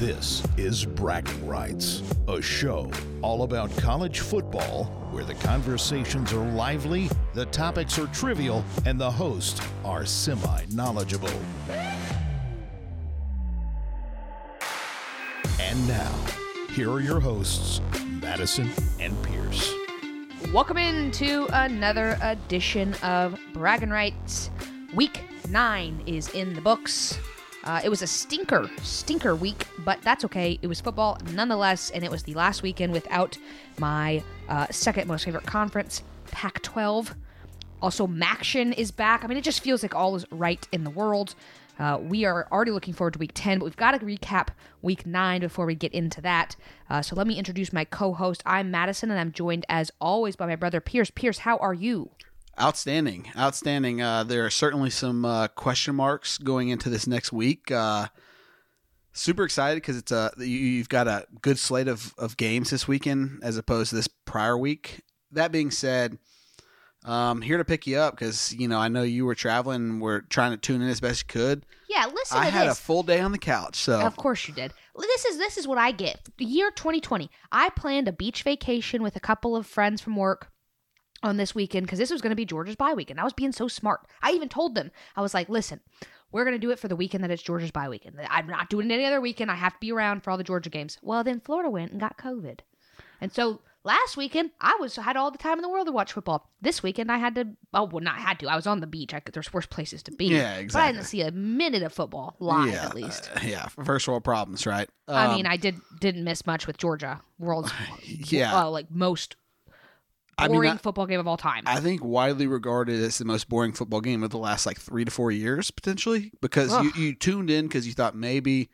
This is Bragging Rights, a show all about college football where the conversations are lively, the topics are trivial, and the hosts are semi knowledgeable. And now, here are your hosts, Madison and Pierce. Welcome into another edition of Bragging Rights. Week nine is in the books. Uh, it was a stinker, stinker week, but that's okay. It was football nonetheless, and it was the last weekend without my uh, second most favorite conference, Pac 12. Also, Maction is back. I mean, it just feels like all is right in the world. Uh, we are already looking forward to week 10, but we've got to recap week 9 before we get into that. Uh, so let me introduce my co host. I'm Madison, and I'm joined as always by my brother Pierce. Pierce, how are you? Outstanding, outstanding. Uh, there are certainly some uh, question marks going into this next week. Uh, super excited because it's a you've got a good slate of, of games this weekend as opposed to this prior week. That being said, um, here to pick you up because you know I know you were traveling. We're trying to tune in as best you could. Yeah, listen I had this. a full day on the couch, so Of course you did. This is this is what I get. The year 2020. I planned a beach vacation with a couple of friends from work on this weekend because this was going to be Georgia's bye weekend. I was being so smart. I even told them I was like, "Listen, we're going to do it for the weekend that it's Georgia's bye weekend. I'm not doing it any other weekend. I have to be around for all the Georgia games." Well, then Florida went and got COVID, and so last weekend I was had all the time in the world to watch football. This weekend I had to. Oh, well, not had to. I was on the beach. I could, there's worse places to be. Yeah, exactly. But I didn't see a minute of football live, yeah, at least. uh, yeah, first world problems, right? I Um, mean, I did didn't miss much with Georgia. World's yeah. uh, like most I boring mean, I- football game of all time. I think widely regarded as the most boring football game of the last like three to four years, potentially, because you, you tuned in because you thought maybe,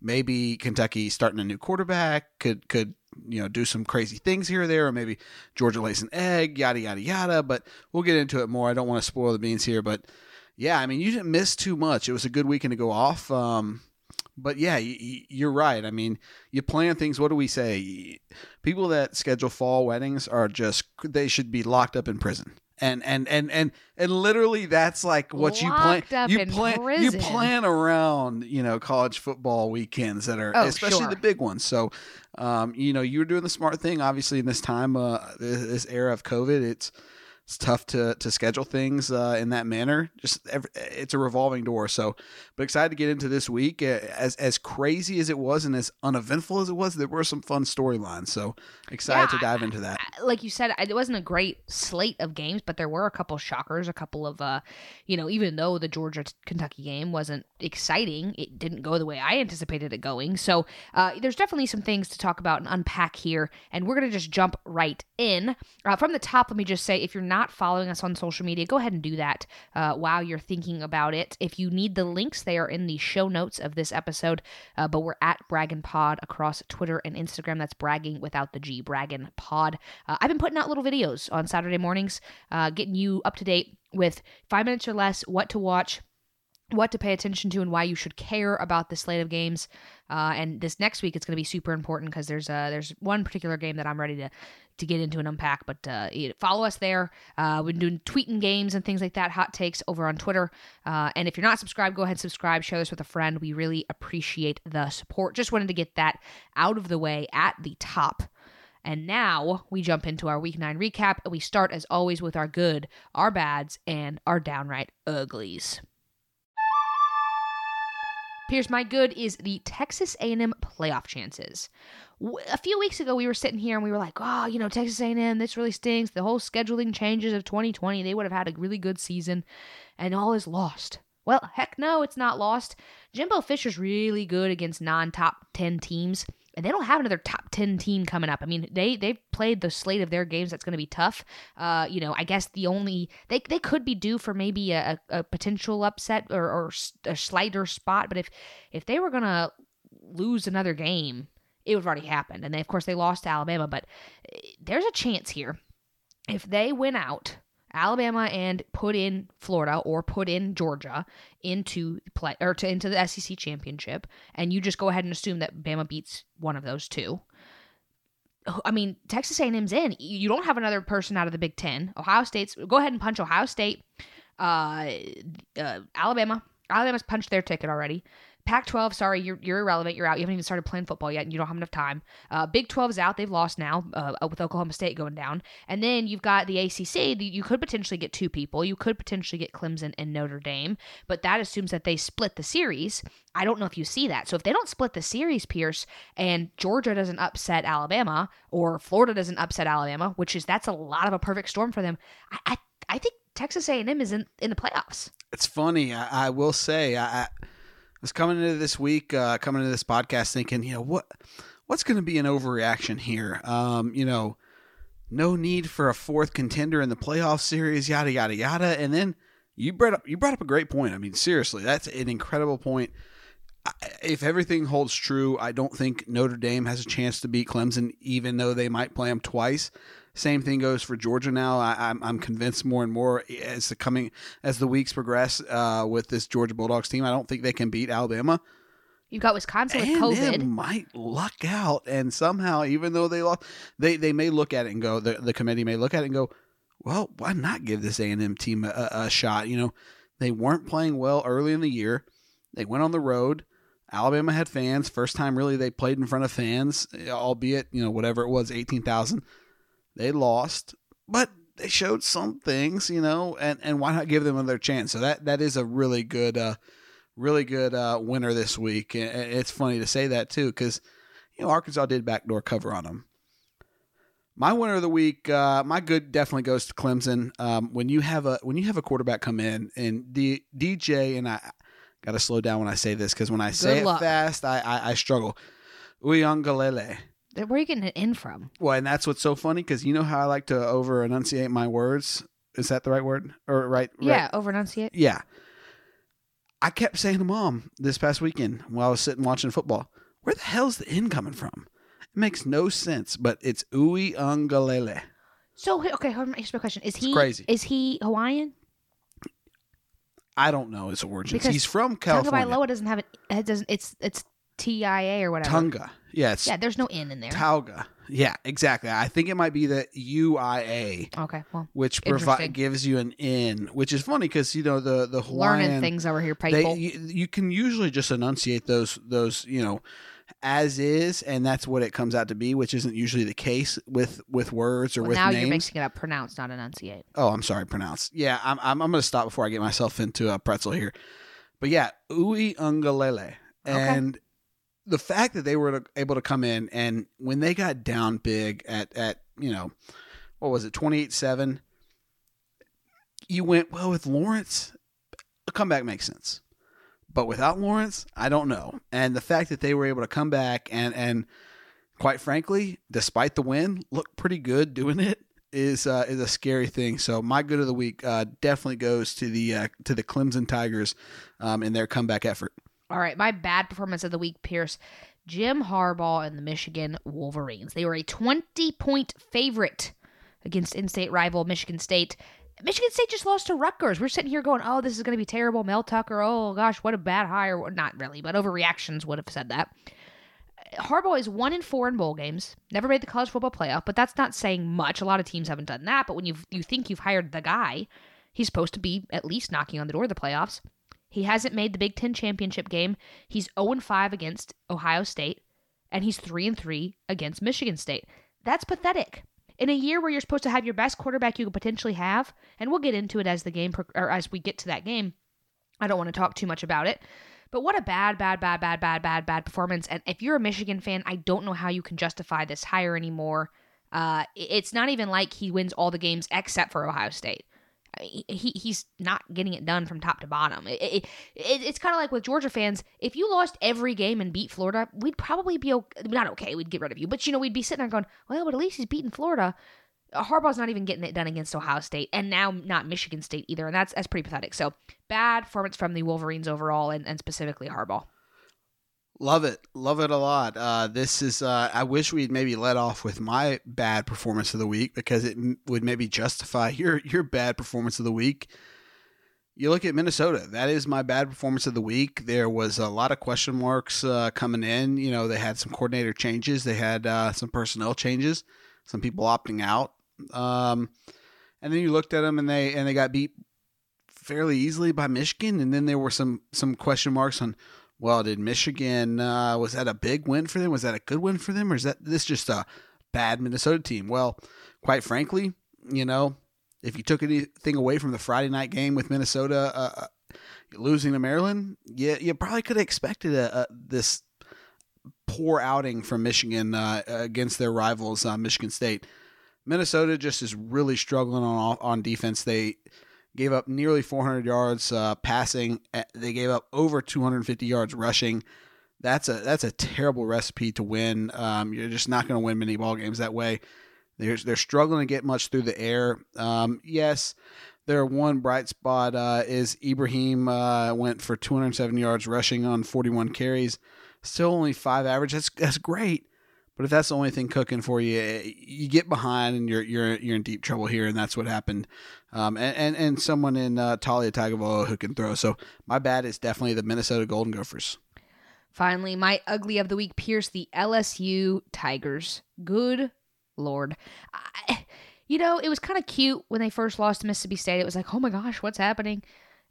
maybe Kentucky starting a new quarterback could could you know do some crazy things here or there, or maybe Georgia lays an egg, yada yada yada. But we'll get into it more. I don't want to spoil the beans here, but yeah, I mean you didn't miss too much. It was a good weekend to go off. Um, but yeah, you're right. I mean, you plan things. What do we say? People that schedule fall weddings are just they should be locked up in prison. And and and and and literally, that's like what you plan. Up You in plan. You plan around you know college football weekends that are Oh, especially sure. the big ones. So, um, you know, you're doing the smart thing. Obviously, in this time, uh, this, this era of COVID, it's it's tough to to schedule things uh, in that manner. Just every, it's a revolving door. So, but excited to get into this week. As as crazy as it was and as uneventful as it was, there were some fun storylines. So excited Yeah, to dive into that. I- like you said, it wasn't a great slate of games, but there were a couple shockers, a couple of, uh, you know, even though the Georgia Kentucky game wasn't exciting, it didn't go the way I anticipated it going. So uh, there's definitely some things to talk about and unpack here, and we're gonna just jump right in. Uh, from the top, let me just say, if you're not following us on social media, go ahead and do that uh, while you're thinking about it. If you need the links, they are in the show notes of this episode. Uh, but we're at Bragging Pod across Twitter and Instagram. That's bragging without the G, Bragging Pod. Uh, I've been putting out little videos on Saturday mornings, uh, getting you up to date with five minutes or less, what to watch, what to pay attention to, and why you should care about the slate of games. Uh, and this next week, it's going to be super important because there's uh, there's one particular game that I'm ready to to get into and unpack. But uh, follow us there. Uh, we've been doing tweeting games and things like that, hot takes over on Twitter. Uh, and if you're not subscribed, go ahead and subscribe. Share this with a friend. We really appreciate the support. Just wanted to get that out of the way at the top. And now we jump into our week nine recap, and we start as always with our good, our bads, and our downright uglies. Pierce, my good is the Texas A&M playoff chances. A few weeks ago, we were sitting here and we were like, "Oh, you know, Texas A&M, this really stinks. The whole scheduling changes of 2020, they would have had a really good season, and all is lost." Well, heck no, it's not lost. Jimbo Fisher's really good against non-top 10 teams, and they don't have another top 10 team coming up. I mean, they they've played the slate of their games that's going to be tough. Uh, you know, I guess the only they they could be due for maybe a, a potential upset or, or a slighter spot, but if if they were going to lose another game, it would have already happened. And they, of course, they lost to Alabama, but eh, there's a chance here if they win out Alabama and put in Florida or put in Georgia into play or to into the SEC championship, and you just go ahead and assume that Bama beats one of those two. I mean, Texas A&M's in. You don't have another person out of the Big Ten. Ohio State's go ahead and punch Ohio State, uh, uh, Alabama, Alabama's punched their ticket already. Pac 12, sorry, you're, you're irrelevant. You're out. You haven't even started playing football yet, and you don't have enough time. Uh, Big 12's out. They've lost now uh, with Oklahoma State going down. And then you've got the ACC. You could potentially get two people. You could potentially get Clemson and Notre Dame, but that assumes that they split the series. I don't know if you see that. So if they don't split the series, Pierce, and Georgia doesn't upset Alabama, or Florida doesn't upset Alabama, which is that's a lot of a perfect storm for them, I, I, I think Texas A&M is in, in the playoffs. It's funny. I, I will say, I, I was coming into this week, uh, coming into this podcast, thinking, you know, what what's going to be an overreaction here? Um, you know, no need for a fourth contender in the playoff series, yada yada yada. And then you brought up you brought up a great point. I mean, seriously, that's an incredible point. If everything holds true, I don't think Notre Dame has a chance to beat Clemson, even though they might play them twice. Same thing goes for Georgia now. I, am I'm, I'm convinced more and more as the coming as the weeks progress uh, with this Georgia Bulldogs team. I don't think they can beat Alabama. You've got Wisconsin with COVID. might luck out, and somehow, even though they lost, they they may look at it and go. The, the committee may look at it and go, "Well, why not give this A and M team a, a shot?" You know, they weren't playing well early in the year. They went on the road. Alabama had fans. First time really they played in front of fans, albeit you know whatever it was, eighteen thousand. They lost, but they showed some things, you know, and, and why not give them another chance? So that that is a really good, uh, really good uh, winner this week. And it's funny to say that too, because you know Arkansas did backdoor cover on them. My winner of the week, uh, my good definitely goes to Clemson. Um, when you have a when you have a quarterback come in and D, DJ and I got to slow down when I say this because when I say it fast, I I, I struggle. Uyangalele. Where are you getting it in from? Well, and that's what's so funny because you know how I like to over enunciate my words. Is that the right word or right? Yeah, right? over enunciate. yeah. I kept saying to mom this past weekend while I was sitting watching football, "Where the hell's the N coming from?" It makes no sense, but it's Ui Ungalele. So okay, hold on. Here's my question: Is he crazy. Is he Hawaiian? I don't know his origins. Because He's from Tonga California. Bailoa doesn't have it. It doesn't. It's it's T I A or whatever. Tunga. Yeah, it's Yeah, there's no N in there. Tauga. Yeah, exactly. I think it might be the UIA. okay, well, which provi- gives you an in, which is funny because you know the the Hawaiian learning things over here, they people. you, you can usually just enunciate those those you know as is, and that's what it comes out to be, which isn't usually the case with with words or well, with now names. you're mixing it up. Pronounce, not enunciate. Oh, I'm sorry, pronounce. Yeah, I'm I'm, I'm going to stop before I get myself into a pretzel here. But yeah, Ui Ungalele. And the fact that they were able to come in and when they got down big at at, you know, what was it, 28-7, you went, well, with Lawrence, a comeback makes sense. But without Lawrence, I don't know. And the fact that they were able to come back and and quite frankly, despite the win, look pretty good doing it is uh, is a scary thing. So my good of the week uh, definitely goes to the uh, to the Clemson Tigers um, in their comeback effort. All right, my bad performance of the week, Pierce. Jim Harbaugh and the Michigan Wolverines. They were a 20 point favorite against in state rival Michigan State. Michigan State just lost to Rutgers. We're sitting here going, oh, this is going to be terrible. Mel Tucker, oh gosh, what a bad hire. Not really, but overreactions would have said that. Harbaugh is one in four in bowl games. Never made the college football playoff, but that's not saying much. A lot of teams haven't done that. But when you you think you've hired the guy, he's supposed to be at least knocking on the door of the playoffs. He hasn't made the Big Ten championship game. He's 0 5 against Ohio State, and he's 3 3 against Michigan State. That's pathetic. In a year where you're supposed to have your best quarterback you could potentially have, and we'll get into it as the game or as we get to that game. I don't want to talk too much about it. But what a bad, bad, bad, bad, bad, bad, bad performance. And if you're a Michigan fan, I don't know how you can justify this hire anymore. Uh, it's not even like he wins all the games except for Ohio State. He he's not getting it done from top to bottom. It, it, it it's kind of like with Georgia fans. If you lost every game and beat Florida, we'd probably be okay, not okay. We'd get rid of you, but you know we'd be sitting there going, well, but at least he's beating Florida. Uh, Harbaugh's not even getting it done against Ohio State, and now not Michigan State either, and that's that's pretty pathetic. So bad performance from the Wolverines overall, and, and specifically Harbaugh. Love it, love it a lot. Uh, this is. Uh, I wish we'd maybe let off with my bad performance of the week because it m- would maybe justify your your bad performance of the week. You look at Minnesota. That is my bad performance of the week. There was a lot of question marks uh, coming in. You know, they had some coordinator changes. They had uh, some personnel changes. Some people opting out. Um, and then you looked at them and they and they got beat fairly easily by Michigan, and then there were some some question marks on. Well, did Michigan uh, was that a big win for them? Was that a good win for them, or is that this just a bad Minnesota team? Well, quite frankly, you know, if you took anything away from the Friday night game with Minnesota uh, uh losing to Maryland, you, you probably could have expected a, a, this poor outing from Michigan uh, against their rivals, uh, Michigan State. Minnesota just is really struggling on on defense. They gave up nearly 400 yards uh, passing. They gave up over 250 yards rushing. That's a that's a terrible recipe to win. Um, you're just not going to win many ball games that way. They're they're struggling to get much through the air. Um, yes, their one bright spot uh, is Ibrahim uh, went for 207 yards rushing on 41 carries. Still only five average. That's that's great. But if that's the only thing cooking for you, eh, you get behind and you're you're you're in deep trouble here, and that's what happened. Um, and, and, and someone in uh, Taulia Tagovailoa who can throw. So my bad is definitely the Minnesota Golden Gophers. Finally, my ugly of the week, Pierce the LSU Tigers. Good lord. I, you know, it was kind of cute when they first lost to Mississippi State. It was like, oh my gosh, what's happening?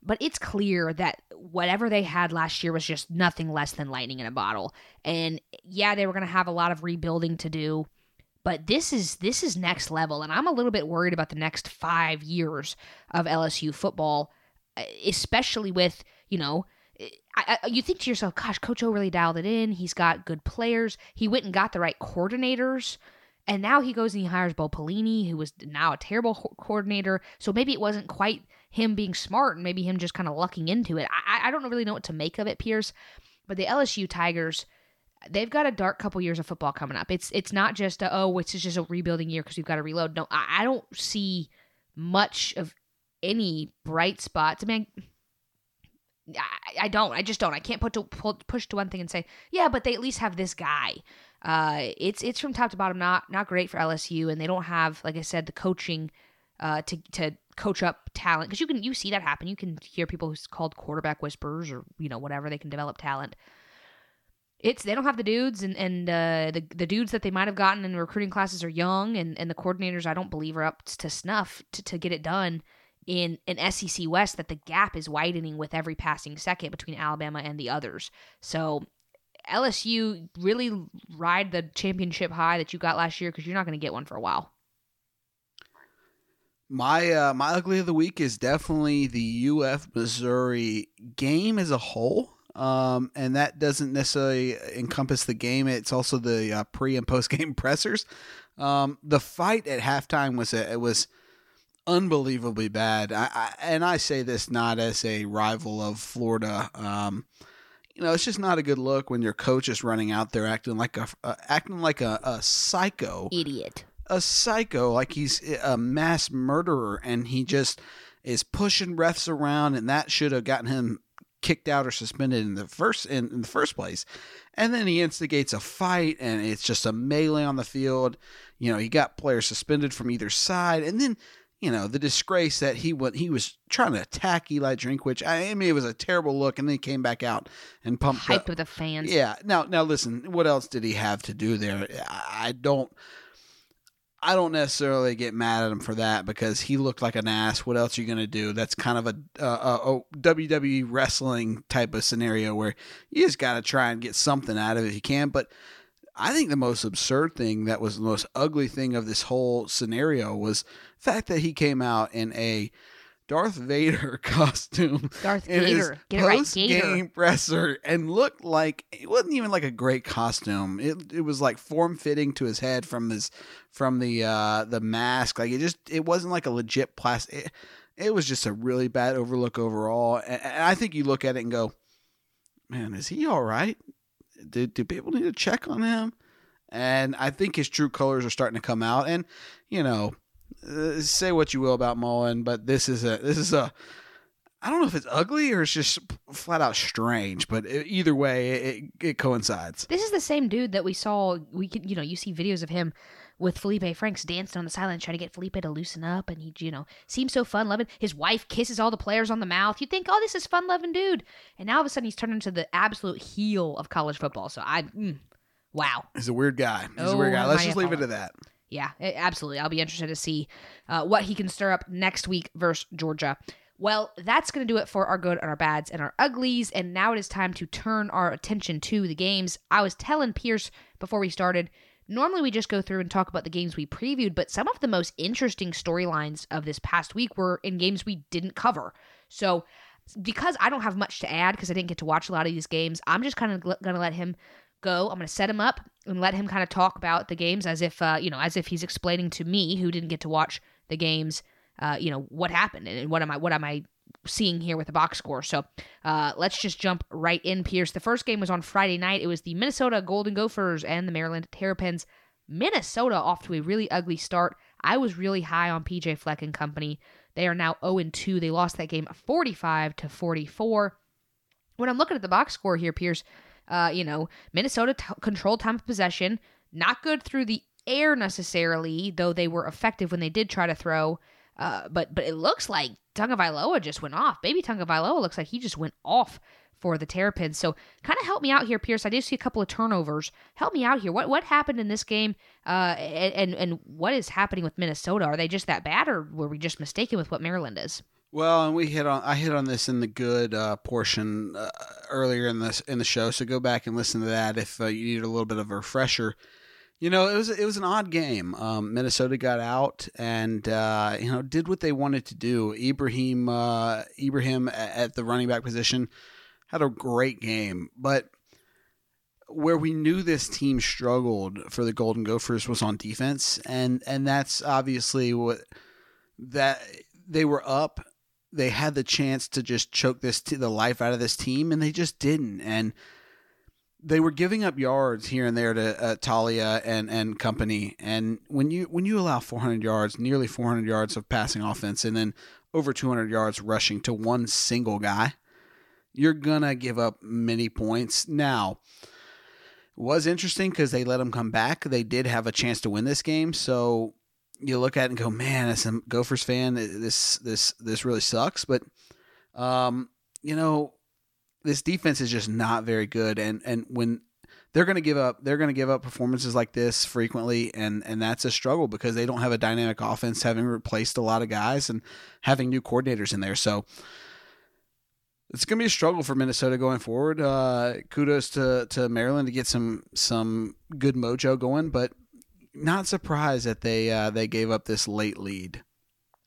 But it's clear that whatever they had last year was just nothing less than lightning in a bottle. And yeah, they were going to have a lot of rebuilding to do. But this is this is next level, and I'm a little bit worried about the next five years of LSU football, eh, especially with you know eh, I, I, you think to yourself, gosh, Coach O really dialed it in. He's got good players. He went and got the right coordinators. And now he goes and he hires Bo Pelini, who was now a terrible ho- coordinator. So maybe it wasn't quite him being smart and maybe him just kind of lucking into it. I, I don't really know what to make of it, Pierce. But the LSU Tigers, they've got a dark couple years of football coming up. It's it's not just a, oh, it's just a rebuilding year because we've got to reload. No, I, I don't see much of any bright spots. I mean, I, I don't. I just don't. I can't put to push to one thing and say, yeah, but they at least have this guy. Uh, it's it's from top to bottom not not great for LSU, and they don't have, like I said, the coaching uh, to to coach up talent because you can you see that happen. You can hear people who's called quarterback whispers or you know whatever. They can develop talent. It's they don't have the dudes and and uh, the the dudes that they might have gotten in recruiting classes are young and and the coordinators I don't believe are up to snuff to, to get it done in an SEC West that the gap is widening with every passing second between Alabama and the others. So LSU really ride the championship high that you got last year because you're not going to get one for a while. My uh, my ugly of the week is definitely the UF Missouri game as a whole. Um, and that doesn't necessarily encompass the game. It's also the uh, pre and post game pressers. Um, the fight at halftime was a, it was unbelievably bad. I, I, and I say this not as a rival of Florida. Um, you know, it's just not a good look when your coach is running out there acting like a uh, acting like a, a psycho idiot, a psycho, like he's a mass murderer, and he just is pushing refs around, and that should have gotten him kicked out or suspended in the first in, in the first place. And then he instigates a fight, and it's just a melee on the field. You know, he got players suspended from either side, and then you know the disgrace that he went he was trying to attack Eli Drinkwitz. I mean, it was a terrible look, and then he came back out and pumped hyped up. with the fans. Yeah. Now, now listen. What else did he have to do there? I don't. I don't necessarily get mad at him for that because he looked like an ass. What else are you going to do? That's kind of a, a, a, oh, WWE wrestling type of scenario where you just got to try and get something out of it if you can. But I think the most absurd thing that was the most ugly thing of this whole scenario was the fact that he came out in a Darth Vader costume. Darth Vader. Get it right, post game presser and looked like it wasn't even like a great costume. It it was like form fitting to his head from his from the uh the mask. Like it just it wasn't like a legit plastic. It, it was just a really bad overlook overall. And, and I think you look at it and go, man, is he all right? do, do people need to check on him? And I think his true colors are starting to come out. And you know, uh, say what you will about Mullen, but this is a this is a I don't know if it's ugly or it's just flat out strange, but it, either way, it, it coincides. This is the same dude that we saw. We can, you know, you see videos of him with Felipe Franks dancing on the sideline trying to get Felipe to loosen up, and he, you know, seems so fun loving. His wife kisses all the players on the mouth. You think, oh, this is fun loving dude, and now all of a sudden he's turned into the absolute heel of college football. So I, mm, wow, he's a weird guy. He's oh, a weird guy. Let's just leave it at that. Yeah, absolutely. I'll be interested to see uh, what he can stir up next week versus Georgia. Well, that's going to do it for our good and our bads and our uglies. And now it is time to turn our attention to the games. I was telling Pierce before we started, normally we just go through and talk about the games we previewed, but some of the most interesting storylines of this past week were in games we didn't cover. So, because I don't have much to add because I didn't get to watch a lot of these games, I'm just kind of going to let him go. I'm going to set him up and let him kind of talk about the games as if, uh, you know, as if he's explaining to me who didn't get to watch the games uh, you know, what happened and what am I what am I seeing here with the box score. So uh, let's just jump right in, Pierce. The first game was on Friday night. It was the Minnesota Golden Gophers and the Maryland Terrapins. Minnesota off to a really ugly start. I was really high on PJ Fleck and company. They are now 0 2. They lost that game 45 to 44. When I'm looking at the box score here, Pierce, uh, you know, Minnesota t- controlled time of possession. Not good through the air necessarily, though they were effective when they did try to throw. Uh, but but it looks like Tagovailoa just went off. Baby Tagovailoa looks like he just went off for the Terrapins. So kind of help me out here, Pierce. I do see a couple of turnovers. Help me out here. What what happened in this game? Uh, and and what is happening with Minnesota? Are they just that bad, or were we just mistaken with what Maryland is? Well, and we hit on I hit on this in the good uh, portion uh, earlier in this in the show. So go back and listen to that if uh, you need a little bit of a refresher. You know, it was it was an odd game. Um, Minnesota got out and uh, you know did what they wanted to do. Ibrahim uh, Ibrahim at the running back position had a great game, but where we knew this team struggled for the Golden Gophers was on defense, and and that's obviously what that they were up. They had the chance to just choke this t- the life out of this team, and they just didn't. And they were giving up yards here and there to uh, Taulia and and company. And when you when you allow 400 yards, nearly 400 yards of passing offense, and then over 200 yards rushing to one single guy, you're gonna give up many points. Now, was interesting because they let them come back. They did have a chance to win this game, so you look at it and go, man, as a Gophers fan, this this this really sucks. But um, you know, this defense is just not very good, and and when they're going to give up they're going to give up performances like this frequently and and that's a struggle because they don't have a dynamic offense having replaced a lot of guys and having new coordinators in there so it's going to be a struggle for Minnesota going forward. Uh, kudos to, to Maryland to get some some good mojo going, but not surprised that they uh, they gave up this late lead.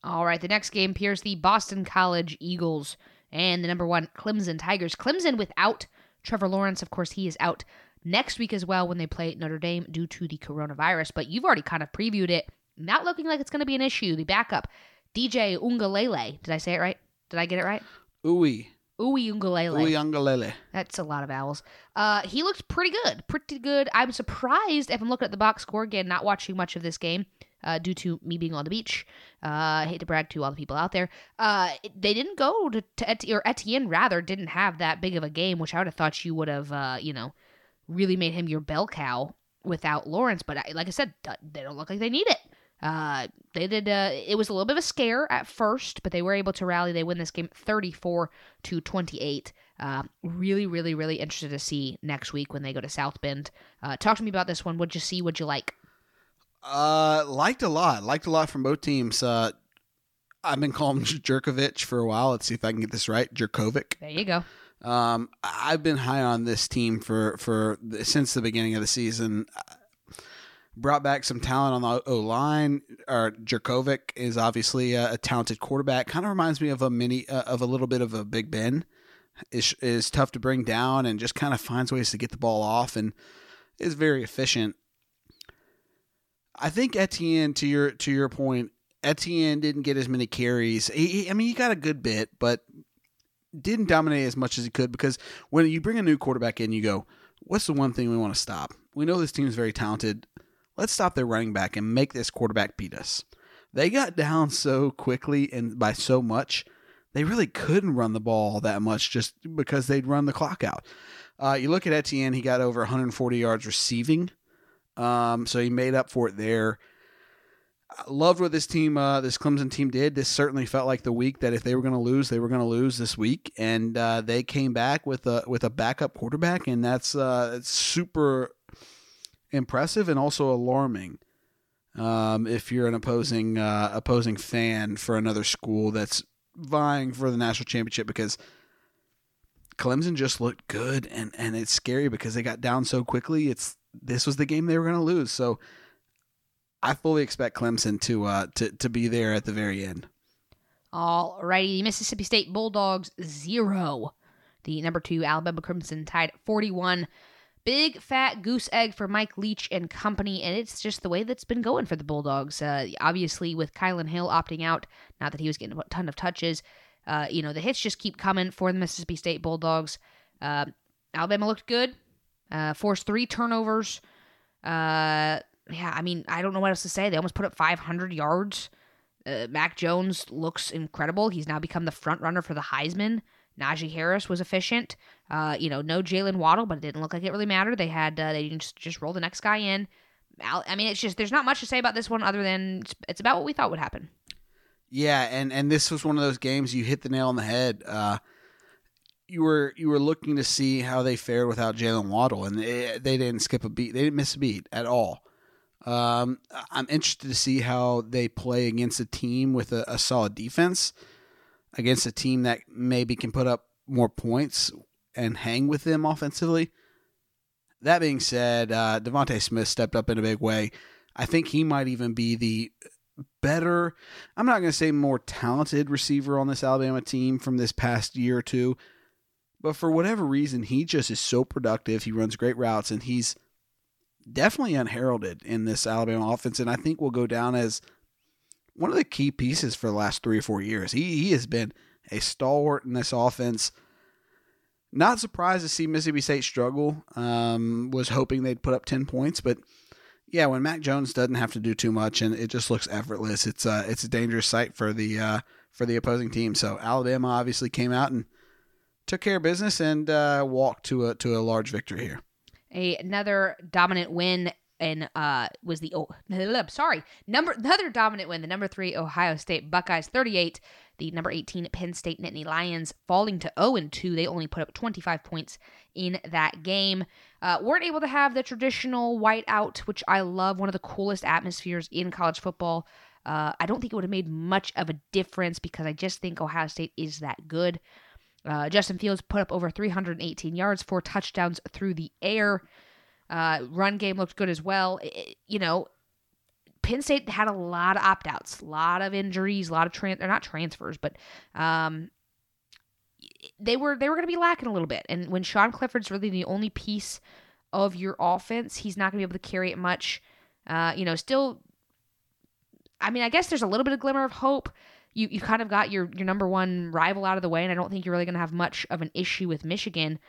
All right, the next game appears the Boston College Eagles and the number one Clemson Tigers. Clemson without Trevor Lawrence, of course, he is out next week as well when they play Notre Dame due to the coronavirus. But you've already kind of previewed it. Not looking like it's going to be an issue. The backup, DJ Ungalele. Did I say it right? Did I get it right? Uwe. Uiagalelei. Uiagalelei. That's a lot of vowels. Uh, he looked pretty good. Pretty good. I'm surprised if I'm looking at the box score again, not watching much of this game uh, due to me being on the beach. Uh, I hate to brag to all the people out there. Uh, they didn't go to, to Et- or Etienne rather didn't have that big of a game, which I would have thought you would have, uh, you know, really made him your bell cow without Lawrence. But I, like I said, they don't look like they need it. Uh, they did. Uh, it was a little bit of a scare at first, but they were able to rally. They win this game 34 to 28. Uh, really, really, really interested to see next week when they go to South Bend. Uh, talk to me about this one. What'd you see? What'd you like? Uh, liked a lot. Liked a lot from both teams. Uh, I've been calling him Jerkovich for a while. Let's see if I can get this right. Jurkovec. There you go. Um, I've been high on this team for for since the beginning of the season. Brought back some talent on the O line. Or Jurkovec is obviously a, a, talented quarterback. Kind of reminds me of a mini uh, of a little bit of a Big Ben. Is is tough to bring down and just kind of finds ways to get the ball off and is very efficient. I think Etienne, to your to your point, Etienne didn't get as many carries. He, I mean, he got a good bit, but didn't dominate as much as he could because when you bring a new quarterback in, you go, "What's the one thing we want to stop? We know this team is very talented. Let's stop their running back and make this quarterback beat us." They got down so quickly and by so much, they really couldn't run the ball that much just because they'd run the clock out. Uh, you look at Etienne; he got over 140 yards receiving um, so he made up for it there. I loved what this team, uh, this Clemson team did. This certainly felt like the week that if they were going to lose, they were going to lose this week, and uh, they came back with a with a backup quarterback, and that's uh, super impressive and also alarming. Um, if you're an opposing uh, opposing fan for another school that's vying for the national championship because Clemson just looked good and and it's scary because they got down so quickly. It's this was the game they were going to lose. So I fully expect Clemson to uh to to be there at the very end. All righty, Mississippi State Bulldogs zero. The number two Alabama Crimson tied at 41. Big fat goose egg for Mike Leach and company, and it's just the way that's been going for the Bulldogs. Uh, obviously, with Kylan Hill opting out, not that he was getting a ton of touches, uh, you know the hits just keep coming for the Mississippi State Bulldogs. Uh, Alabama looked good, uh, forced three turnovers. Uh, yeah, I mean I don't know what else to say. They almost put up 500 yards. Uh, Mac Jones looks incredible. He's now become the front runner for the Heisman. Najee Harris was efficient. Uh, you know, no Jalen Waddle, but it didn't look like it really mattered. They had uh, they just just roll the next guy in. I mean, it's just there's not much to say about this one other than it's, about what we thought would happen. Yeah, and and this was one of those games you hit the nail on the head. Uh, you were you were looking to see how they fared without Jalen Waddle, and they, they didn't skip a beat. They didn't miss a beat at all. Um, I'm interested to see how they play against a team with a, a solid defense, against a team that maybe can put up more points and hang with them offensively. That being said, uh, DeVonta Smith stepped up in a big way. I think he might even be the better, I'm not going to say more talented receiver on this Alabama team from this past year or two. But for whatever reason, he just is so productive. He runs great routes and he's definitely unheralded in this Alabama offense. And I think will go down as one of the key pieces for the last three or four years. He, he has been a stalwart in this offense. Not surprised to see Mississippi State struggle. Um, was hoping they'd put up 10 points, but yeah, when Mac Jones doesn't have to do too much and it just looks effortless, it's uh, it's a dangerous sight for the uh, for the opposing team. So Alabama obviously came out and took care of business and uh, walked to a to a large victory here. A, another dominant win and uh, was the oh sorry number another dominant win the number three Ohio State Buckeyes 38 the number 18 Penn State Nittany Lions falling to 0 and 2. They only put up 25 points in that game. Uh, weren't able to have the traditional whiteout, which I love, one of the coolest atmospheres in college football. Uh, I don't think it would have made much of a difference because I just think Ohio State is that good. Uh, Justin Fields put up over 318 yards, four touchdowns through the air. Uh, run game looked good as well. It, you know, Penn State had a lot of opt outs, a lot of injuries, a lot of trans they're not transfers, but um, they were they were going to be lacking a little bit. And when Sean Clifford's really the only piece of your offense, he's not going to be able to carry it much. Uh, you know, still, I mean, I guess there's a little bit of glimmer of hope. You you kind of got your your number one rival out of the way, and I don't think you're really going to have much of an issue with Michigan.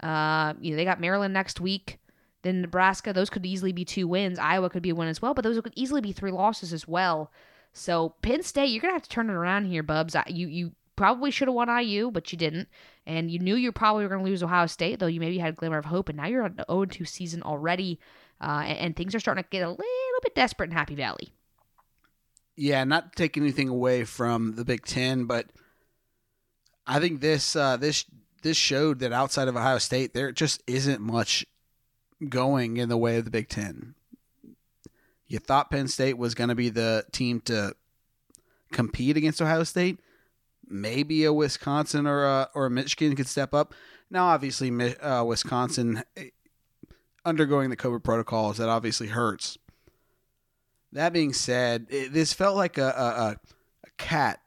Uh, you know, they got Maryland next week. Then Nebraska, those could easily be two wins. Iowa could be a win as well, but those could easily be three losses as well. So Penn State, you're gonna have to turn it around here, Bubs. You you probably should have won IU, but you didn't, and you knew you probably were gonna lose Ohio State, though you maybe had a glimmer of hope. And now you're on the 0-2 season already, uh, and, and things are starting to get a little bit desperate in Happy Valley. Yeah, not take anything away from the Big Ten, but I think this uh, this this showed that outside of Ohio State, there just isn't much going in the way of the Big Ten. You thought Penn State was going to be the team to compete against Ohio State. Maybe a Wisconsin or a, or a Michigan could step up. Now, obviously, uh, Wisconsin eh, undergoing the COVID protocols that obviously hurts. That being said, it, this felt like a, a, a cat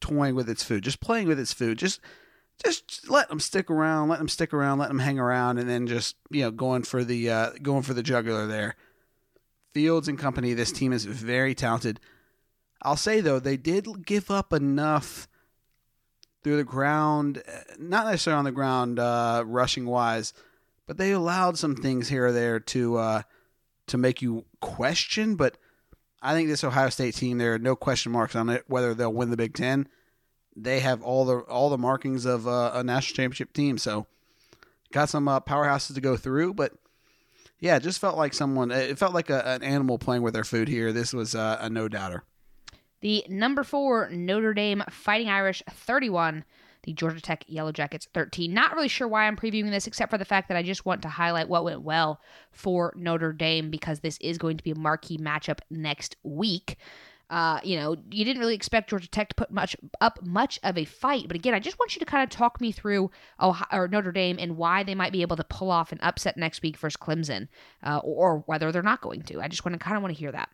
toying with its food, just playing with its food, just just let them stick around, let them stick around, let them hang around, and then just you know going for the uh, going for the jugular there. Fields and company, this team is very talented. I'll say though, they did give up enough through the ground, not necessarily on the ground uh, rushing wise, but they allowed some things here or there to uh, to make you question. But I think this Ohio State team, there are no question marks on it whether they'll win the Big Ten they have all the all the markings of uh, a national championship team. So got some uh, powerhouses to go through, but yeah, it just felt like someone. It felt like a, an animal playing with their food here. This was uh, a no doubter. The number four Notre Dame Fighting Irish thirty-one. The Georgia Tech Yellow Jackets 13. Not really sure why I'm previewing this, except for the fact that I just want to highlight what went well for Notre Dame because this is going to be a marquee matchup next week. Uh, you know, you didn't really expect Georgia Tech to put much up much of a fight, but again, I just want you to kind of talk me through Ohio, or Notre Dame and why they might be able to pull off an upset next week versus Clemson, uh, or, or whether they're not going to. I just want to kind of want to hear that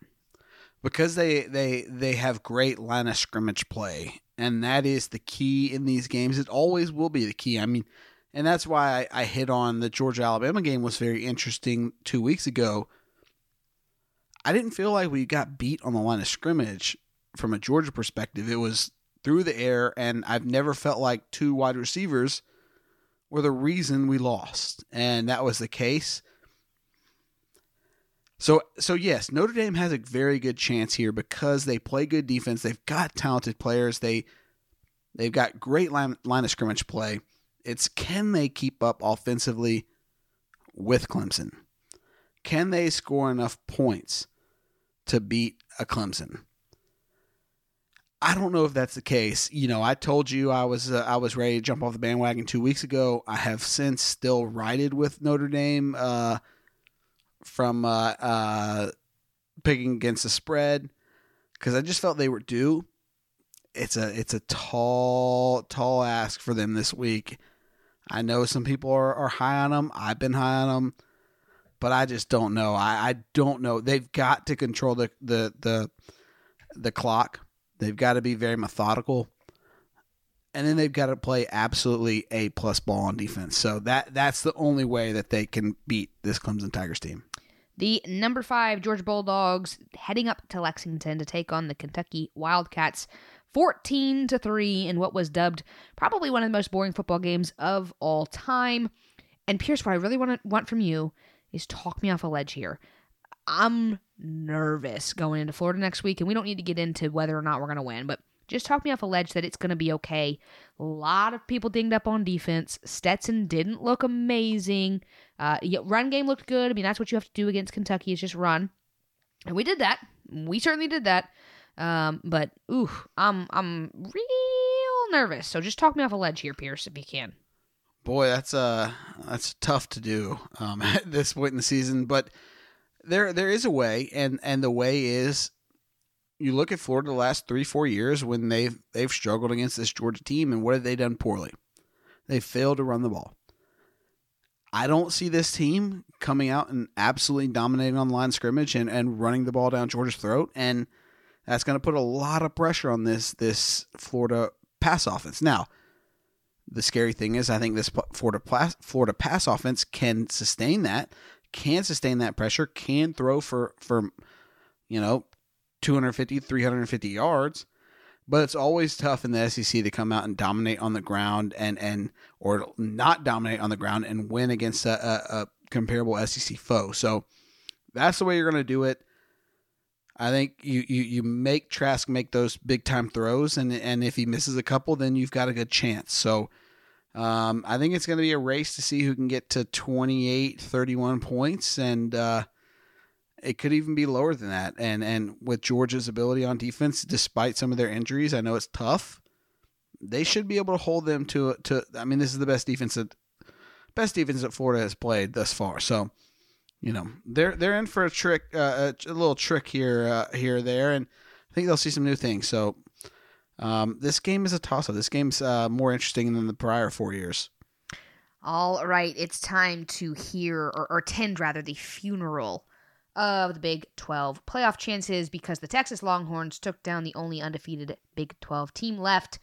because they they they have great line of scrimmage play, and that is the key in these games. It always will be the key. I mean, and that's why I, I hit on the Georgia Alabama game was very interesting two weeks ago. I didn't feel like we got beat on the line of scrimmage from a Georgia perspective. It was through the air, and I've never felt like two wide receivers were the reason we lost, and that was the case. So so yes, Notre Dame has a very good chance here because they play good defense. They've got talented players. They they've got great line, line of scrimmage play. It's can they keep up offensively with Clemson? Can they score enough points to beat a Clemson? I don't know if that's the case. You know, I told you I was uh, I was ready to jump off the bandwagon two weeks ago. I have since still rided with Notre Dame. Uh, from uh, uh, picking against the spread because I just felt they were due. It's a it's a tall tall ask for them this week. I know some people are, are high on them. I've been high on them, but I just don't know. I, I don't know. They've got to control the the the the clock. They've got to be very methodical and then they've got to play absolutely a plus ball on defense. So that that's the only way that they can beat this Clemson Tigers team. The number five Georgia Bulldogs heading up to Lexington to take on the Kentucky Wildcats. 14 to 3 in what was dubbed probably one of the most boring football games of all time. And Pierce, what I really want to want from you is talk me off a ledge here. I'm nervous going into Florida next week, and we don't need to get into whether or not we're going to win, but just talk me off a ledge that it's going to be okay. A lot of people dinged up on defense. Stetson didn't look amazing. Uh, run game looked good. I mean, that's what you have to do against Kentucky is just run, and we did that. We certainly did that. Um, but ooh, I'm I'm real nervous. So just talk me off a ledge here, Pierce, if you can. Boy, that's uh that's tough to do um, at this point in the season, but there there is a way, and and the way is you look at Florida the last three, four years when they've they've struggled against this Georgia team, and what have they done poorly? They failed to run the ball. I don't see this team coming out and absolutely dominating on line scrimmage and, and running the ball down Georgia's throat, and that's going to put a lot of pressure on this this Florida pass offense. Now, the scary thing is, I think this Florida Florida pass offense can sustain that, can sustain that pressure, can throw for for you know 250, 350 yards. But it's always tough in the SEC to come out and dominate on the ground and, and or not dominate on the ground and win against a, a, a comparable SEC foe. So that's the way you're going to do it. I think you, you, you make Trask make those big time throws, and and if he misses a couple, then you've got a good chance. So um, I think it's going to be a race to see who can get to 28, 31 points, and uh, it could even be lower than that. And and with Georgia's ability on defense, despite some of their injuries, I know it's tough. They should be able to hold them to to. I mean, this is the best defense that best defense that Florida has played thus far. So, you know, they're they're in for a trick, uh, a, little trick here, uh, here, there, and I think they'll see some new things. So, um, this game is a toss up. This game's uh, more interesting than the prior four years. All right, it's time to hear or, or attend rather the funeral of the Big 12 playoff chances because the Texas Longhorns took down the only undefeated Big 12 team left.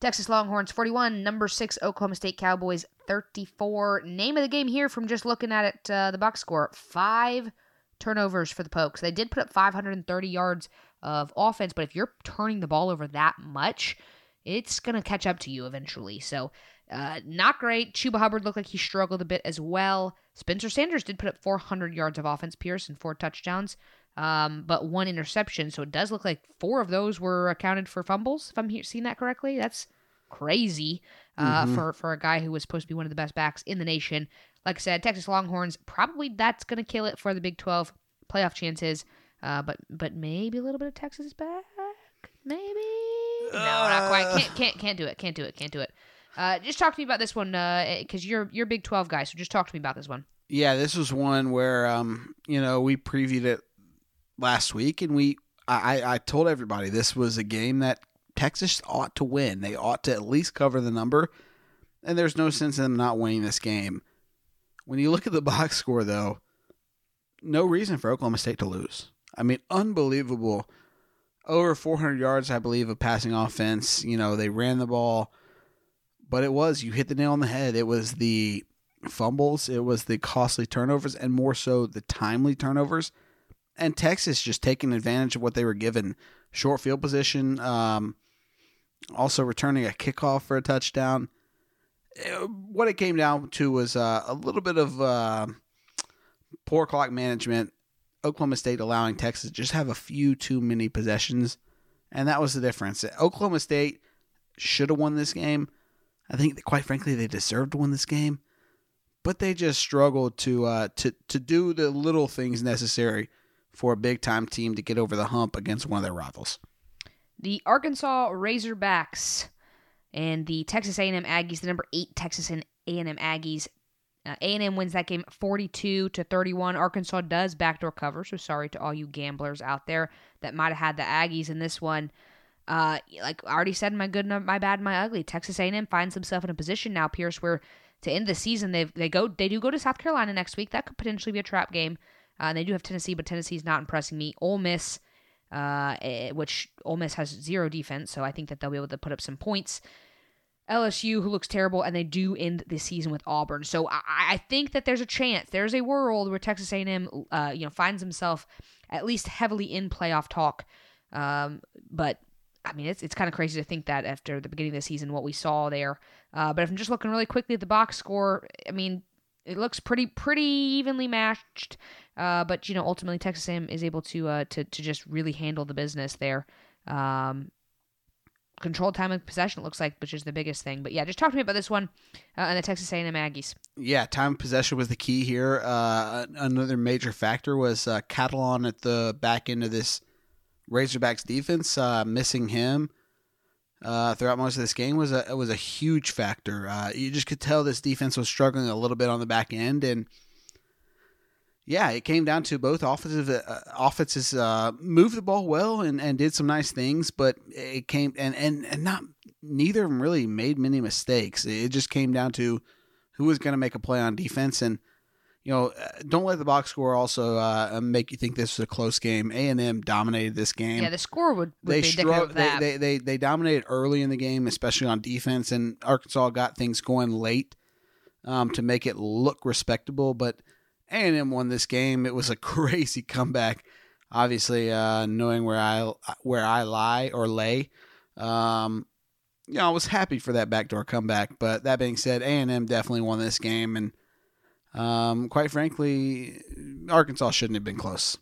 Texas Longhorns 41, number 6 Oklahoma State Cowboys 34. Name of the game here from just looking at it, uh, the box score 5 turnovers for the Pokes. They did put up 530 yards of offense, but if you're turning the ball over that much, it's going to catch up to you eventually. So, uh, not great. Chuba Hubbard looked like he struggled a bit as well. Spencer Sanders did put up 400 yards of offense, Pierce, and four touchdowns, um, but one interception. So it does look like four of those were accounted for fumbles, if I'm seeing that correctly. That's crazy uh, mm-hmm. for, for a guy who was supposed to be one of the best backs in the nation. Like I said, Texas Longhorns, probably that's going to kill it for the Big 12 playoff chances. Uh, but but maybe a little bit of Texas back, maybe. No, not quite. Uh. Can't can't can't do it. Can't do it. Can't do it. Uh, just talk to me about this one because uh, you're you're Big Twelve guy. So just talk to me about this one. Yeah, this was one where um, you know we previewed it last week, and we I, I told everybody this was a game that Texas ought to win. They ought to at least cover the number, and there's no sense in them not winning this game. When you look at the box score, though, no reason for Oklahoma State to lose. I mean, unbelievable. Over 400 yards, I believe, of passing offense. You know, they ran the ball, but it was, you hit the nail on the head. It was the fumbles, it was the costly turnovers, and more so the timely turnovers. And Texas just taking advantage of what they were given short field position, um, also returning a kickoff for a touchdown. What it came down to was uh, a little bit of uh, poor clock management. Oklahoma State allowing Texas to just have a few too many possessions, and that was the difference. Oklahoma State should have won this game. I think, quite frankly, they deserved to win this game, but they just struggled to uh, to to do the little things necessary for a big time team to get over the hump against one of their rivals. The Arkansas Razorbacks and the Texas A&M Aggies, the number eight Texas and A&M Aggies. Uh, A&M wins that game 42 to 31. Arkansas does backdoor cover, so sorry to all you gamblers out there that might have had the Aggies in this one. Uh, like I already said, my good, my bad, my ugly. Texas A&M finds himself in a position now, Pierce, where to end the season they they go they do go to South Carolina next week. That could potentially be a trap game. Uh, they do have Tennessee, but Tennessee's not impressing me. Ole Miss, uh, eh, which Ole Miss has zero defense, so I think that they'll be able to put up some points. LSU, who looks terrible, and they do end the season with Auburn. So I, I think that there's a chance, there's a world where Texas A&M, uh, you know, finds himself at least heavily in playoff talk. Um, but I mean, it's it's kind of crazy to think that after the beginning of the season, what we saw there. Uh, but if I'm just looking really quickly at the box score, I mean, it looks pretty pretty evenly matched. Uh, but you know, ultimately Texas A&M is able to uh, to to just really handle the business there. Um, controlled time of possession it looks like, which is the biggest thing. But yeah, just talk to me about this one uh, and the Texas A&M Aggies. Yeah, time of possession was the key here. Uh, another major factor was uh, Catalon at the back end of this Razorbacks defense, uh, missing him uh, throughout most of this game was a was a huge factor. Uh, you just could tell this defense was struggling a little bit on the back end, and yeah, it came down to both offensive uh, offenses uh, moved the ball well and, and did some nice things, but it came and, and and not neither of them really made many mistakes. It just came down to who was going to make a play on defense and you know, uh, don't let the box score also uh, make you think this was a close game. A and M dominated this game. Yeah, the score would, would they be stro-. They, they, they they dominated early in the game, especially on defense, and Arkansas got things going late um, to make it look respectable. But A and M won this game. It was a crazy comeback. Obviously, uh, knowing where I where I lie or lay, um, you know, I was happy for that backdoor comeback. But that being said, A and M definitely won this game and um, quite frankly, Arkansas shouldn't have been close.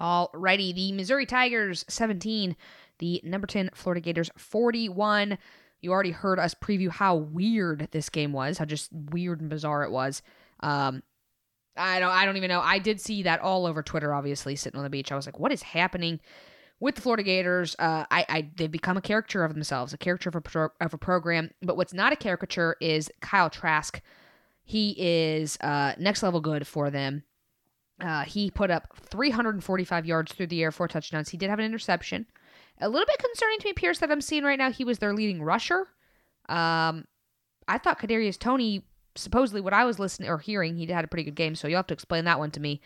Alrighty, the Missouri Tigers 17, the number 10 Florida Gators 41. You already heard us preview how weird this game was, how just weird and bizarre it was. Um, I don't, I don't even know. I did see that all over Twitter. Obviously, sitting on the beach, I was like, "What is happening with the Florida Gators?" Uh, I, I, they've become a caricature of themselves, a caricature of a, pro, of a program. But what's not a caricature is Kyle Trask he is uh, next level good for them. Uh, he put up 345 yards through the air, four touchdowns. He did have an interception. A little bit concerning to me, Pierce, that I'm seeing right now. He was their leading rusher. Um, I thought Kadarius Toney, supposedly what I was listening or hearing, he had a pretty good game. So you'll have to explain that one to me.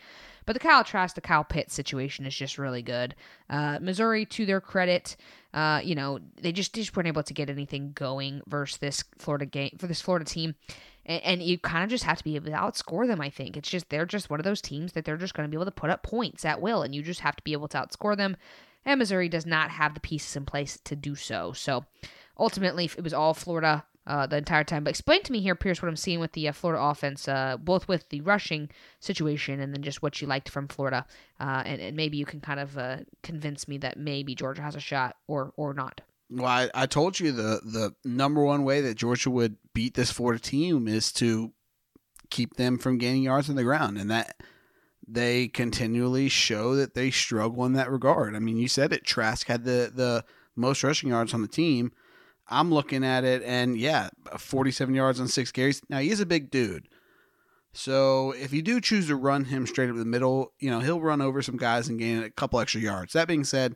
But the Kyle Trask, the Kyle Pitts situation is just really good. Uh, Missouri, to their credit, uh, you know, they just, just weren't able to get anything going versus this Florida game for this Florida team and, and you kind of just have to be able to outscore them. I think it's just they're just one of those teams that they're just going to be able to put up points at will, and you just have to be able to outscore them. And Missouri does not have the pieces in place to do so. So ultimately, it was all Florida uh, the entire time. But explain to me here, Pierce, what I'm seeing with the uh, Florida offense, uh, both with the rushing situation and then just what you liked from Florida, uh, and, and, maybe you can kind of uh, convince me that maybe Georgia has a shot or or not. Well, I, I told you the the number one way that Georgia would beat this Florida team is to keep them from gaining yards on the ground, and that they continually show that they struggle in that regard. I mean, you said it. Trask had the the most rushing yards on the team. I'm looking at it, and yeah, 47 yards on six carries. Now he is a big dude, So if you do choose to run him straight up the middle, you know, he'll run over some guys and gain a couple extra yards. That being said,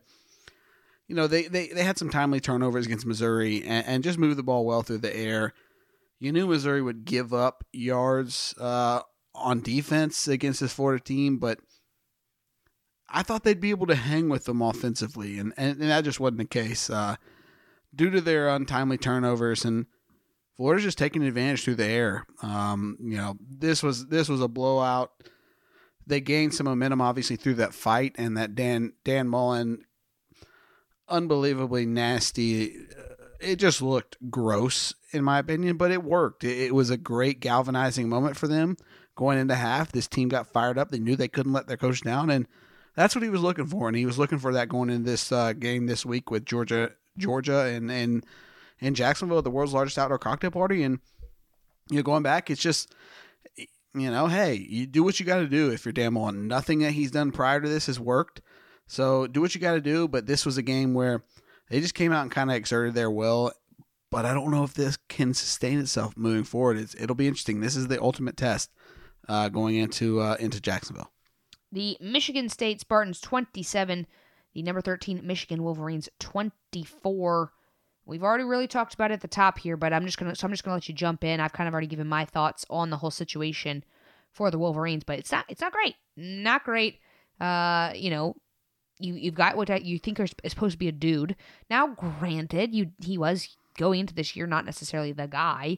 you know, they, they, they had some timely turnovers against Missouri and, and just moved the ball well through the air. You knew Missouri would give up yards uh, on defense against this Florida team, but I thought they'd be able to hang with them offensively, and, and, and that just wasn't the case. Uh, due to their untimely turnovers and – Florida's just taking advantage through the air. Um, you know, this was this was a blowout. They gained some momentum obviously through that fight and that Dan Dan Mullen unbelievably nasty. It just looked gross in my opinion, but it worked. It, was a great galvanizing moment for them going into half. This team got fired up. They knew they couldn't let their coach down, and that's what he was looking for. And he was looking for that going into this uh, game this week with Georgia, Georgia, and and in Jacksonville the world's largest outdoor cocktail party. And you know, going back, it's just you know, hey, you do what you got to do if you're Dan Mullen. Nothing that he's done prior to this has worked. So do what you got to do. But this was a game where they just came out and kind of exerted their will. But I don't know if this can sustain itself moving forward. It's, it'll be interesting. This is the ultimate test uh, going into uh, into Jacksonville. The Michigan State Spartans 27, the number 13 Michigan Wolverines 24. We've already really talked about it at the top here, but I'm just gonna so I'm just gonna let you jump in. I've kind of already given my thoughts on the whole situation for the Wolverines, but it's not it's not great, not great. Uh, you know, you you've got what you think is supposed to be a dude. Now, granted, you he was going into this year not necessarily the guy,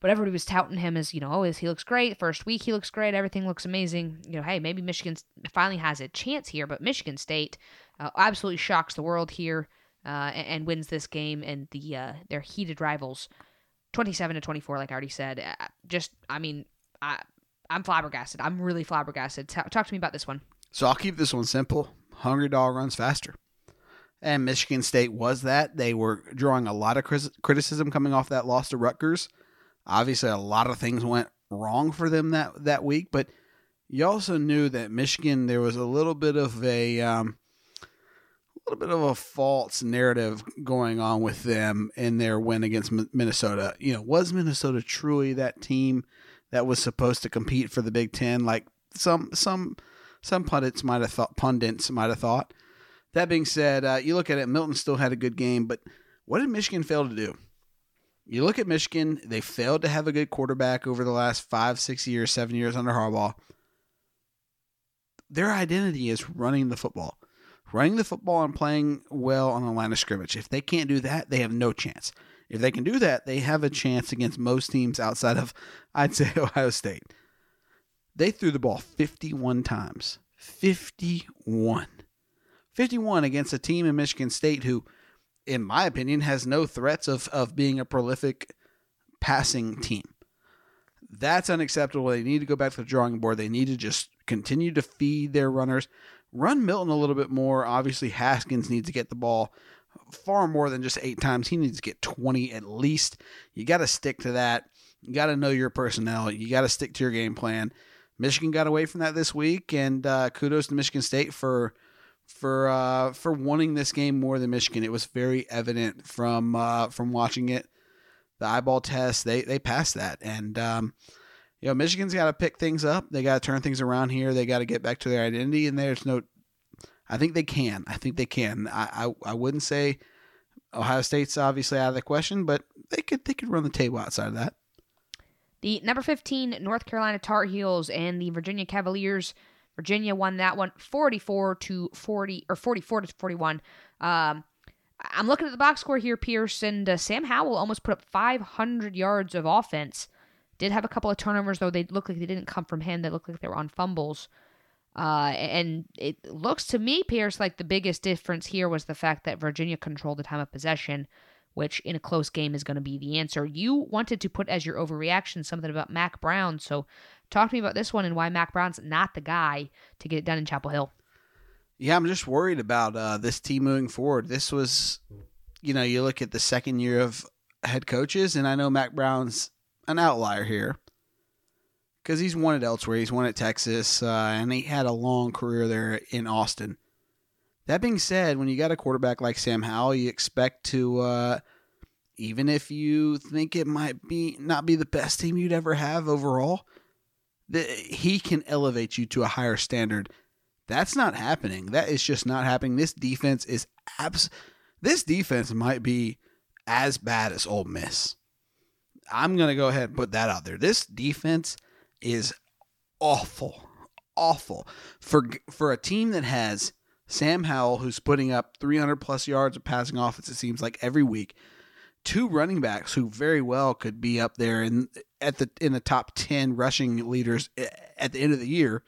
but everybody was touting him as you know, oh, he looks great. First week he looks great. Everything looks amazing. You know, hey, maybe Michigan finally has a chance here, but Michigan State uh, absolutely shocks the world here uh, and, and, wins this game and the uh, their heated rivals, twenty seven to twenty four. Like I already said, uh, just I mean, I I'm flabbergasted. I'm really flabbergasted. Talk to me about this one. So I'll keep this one simple. Hungry dog runs faster. And Michigan State was that. They were drawing a lot of criticism coming off that loss to Rutgers. Obviously, a lot of things went wrong for them that, that week, but you also knew that Michigan, there was a little bit of a um, little bit of a false narrative going on with them in their win against Minnesota. You know, was Minnesota truly that team that was supposed to compete for the Big Ten? Like some some some pundits might have thought. Pundits might have thought. That being said, uh, you look at it. Milton still had a good game, but what did Michigan fail to do? You look at Michigan; they failed to have a good quarterback over the last five, six years, seven years under Harbaugh. Their identity is running the football running the football and playing well on the line of scrimmage. If they can't do that, they have no chance. If they can do that, they have a chance against most teams outside of, I'd say, Ohio State. They threw the ball 51 times. 51. 51 against a team in Michigan State who, in my opinion, has no threats of, of being a prolific passing team. That's unacceptable. They need to go back to the drawing board. They need to just continue to feed their runners run Milton a little bit more. Obviously, Haskins needs to get the ball far more than just eight times. He needs to get 20 at least. You got to stick to that. You got to know your personnel. You got to stick to your game plan. Michigan got away from that this week, and uh, kudos to Michigan State for for uh, for wanting this game more than Michigan. It was very evident from uh, from watching it. The eyeball test, they they passed that, and um, you know, Michigan's got to pick things up. They got to turn things around here. They got to get back to their identity. And there's no, I think they can. I think they can. I, I, I wouldn't say Ohio State's obviously out of the question, but they could they could run the table outside of that. The number 15 North Carolina Tar Heels and the Virginia Cavaliers. Virginia won that one 44 to 40 or 44 to 41. Um, I'm looking at the box score here, Pierce, and uh, Sam Howell almost put up 500 yards of offense. Did have a couple of turnovers though. They look like they didn't come from him. They look like they were on fumbles. Uh, and it looks to me, Pierce, like the biggest difference here was the fact that Virginia controlled the time of possession, which in a close game is going to be the answer. You wanted to put as your overreaction something about Mack Brown. So talk to me about this one and why Mack Brown's not the guy to get it done in Chapel Hill. Yeah, I'm just worried about uh, this team moving forward. This was, you know, you look at the second year of head coaches, and I know Mack Brown's an outlier here because he's won it elsewhere. He's won at Texas, uh, and he had a long career there in Austin. That being said, when you got a quarterback like Sam Howell, you expect to, uh, even if you think it might be not be the best team you'd ever have overall, the, he can elevate you to a higher standard. That's not happening. That is just not happening. This defense is abs. This defense might be as bad as Ole Miss. I'm gonna go ahead and put that out there. This defense is awful, awful for for a team that has Sam Howell, who's putting up 300 plus yards of passing offense. It seems like every week. Two running backs who very well could be up there in at the in the top 10 rushing leaders eh, at the end of the year.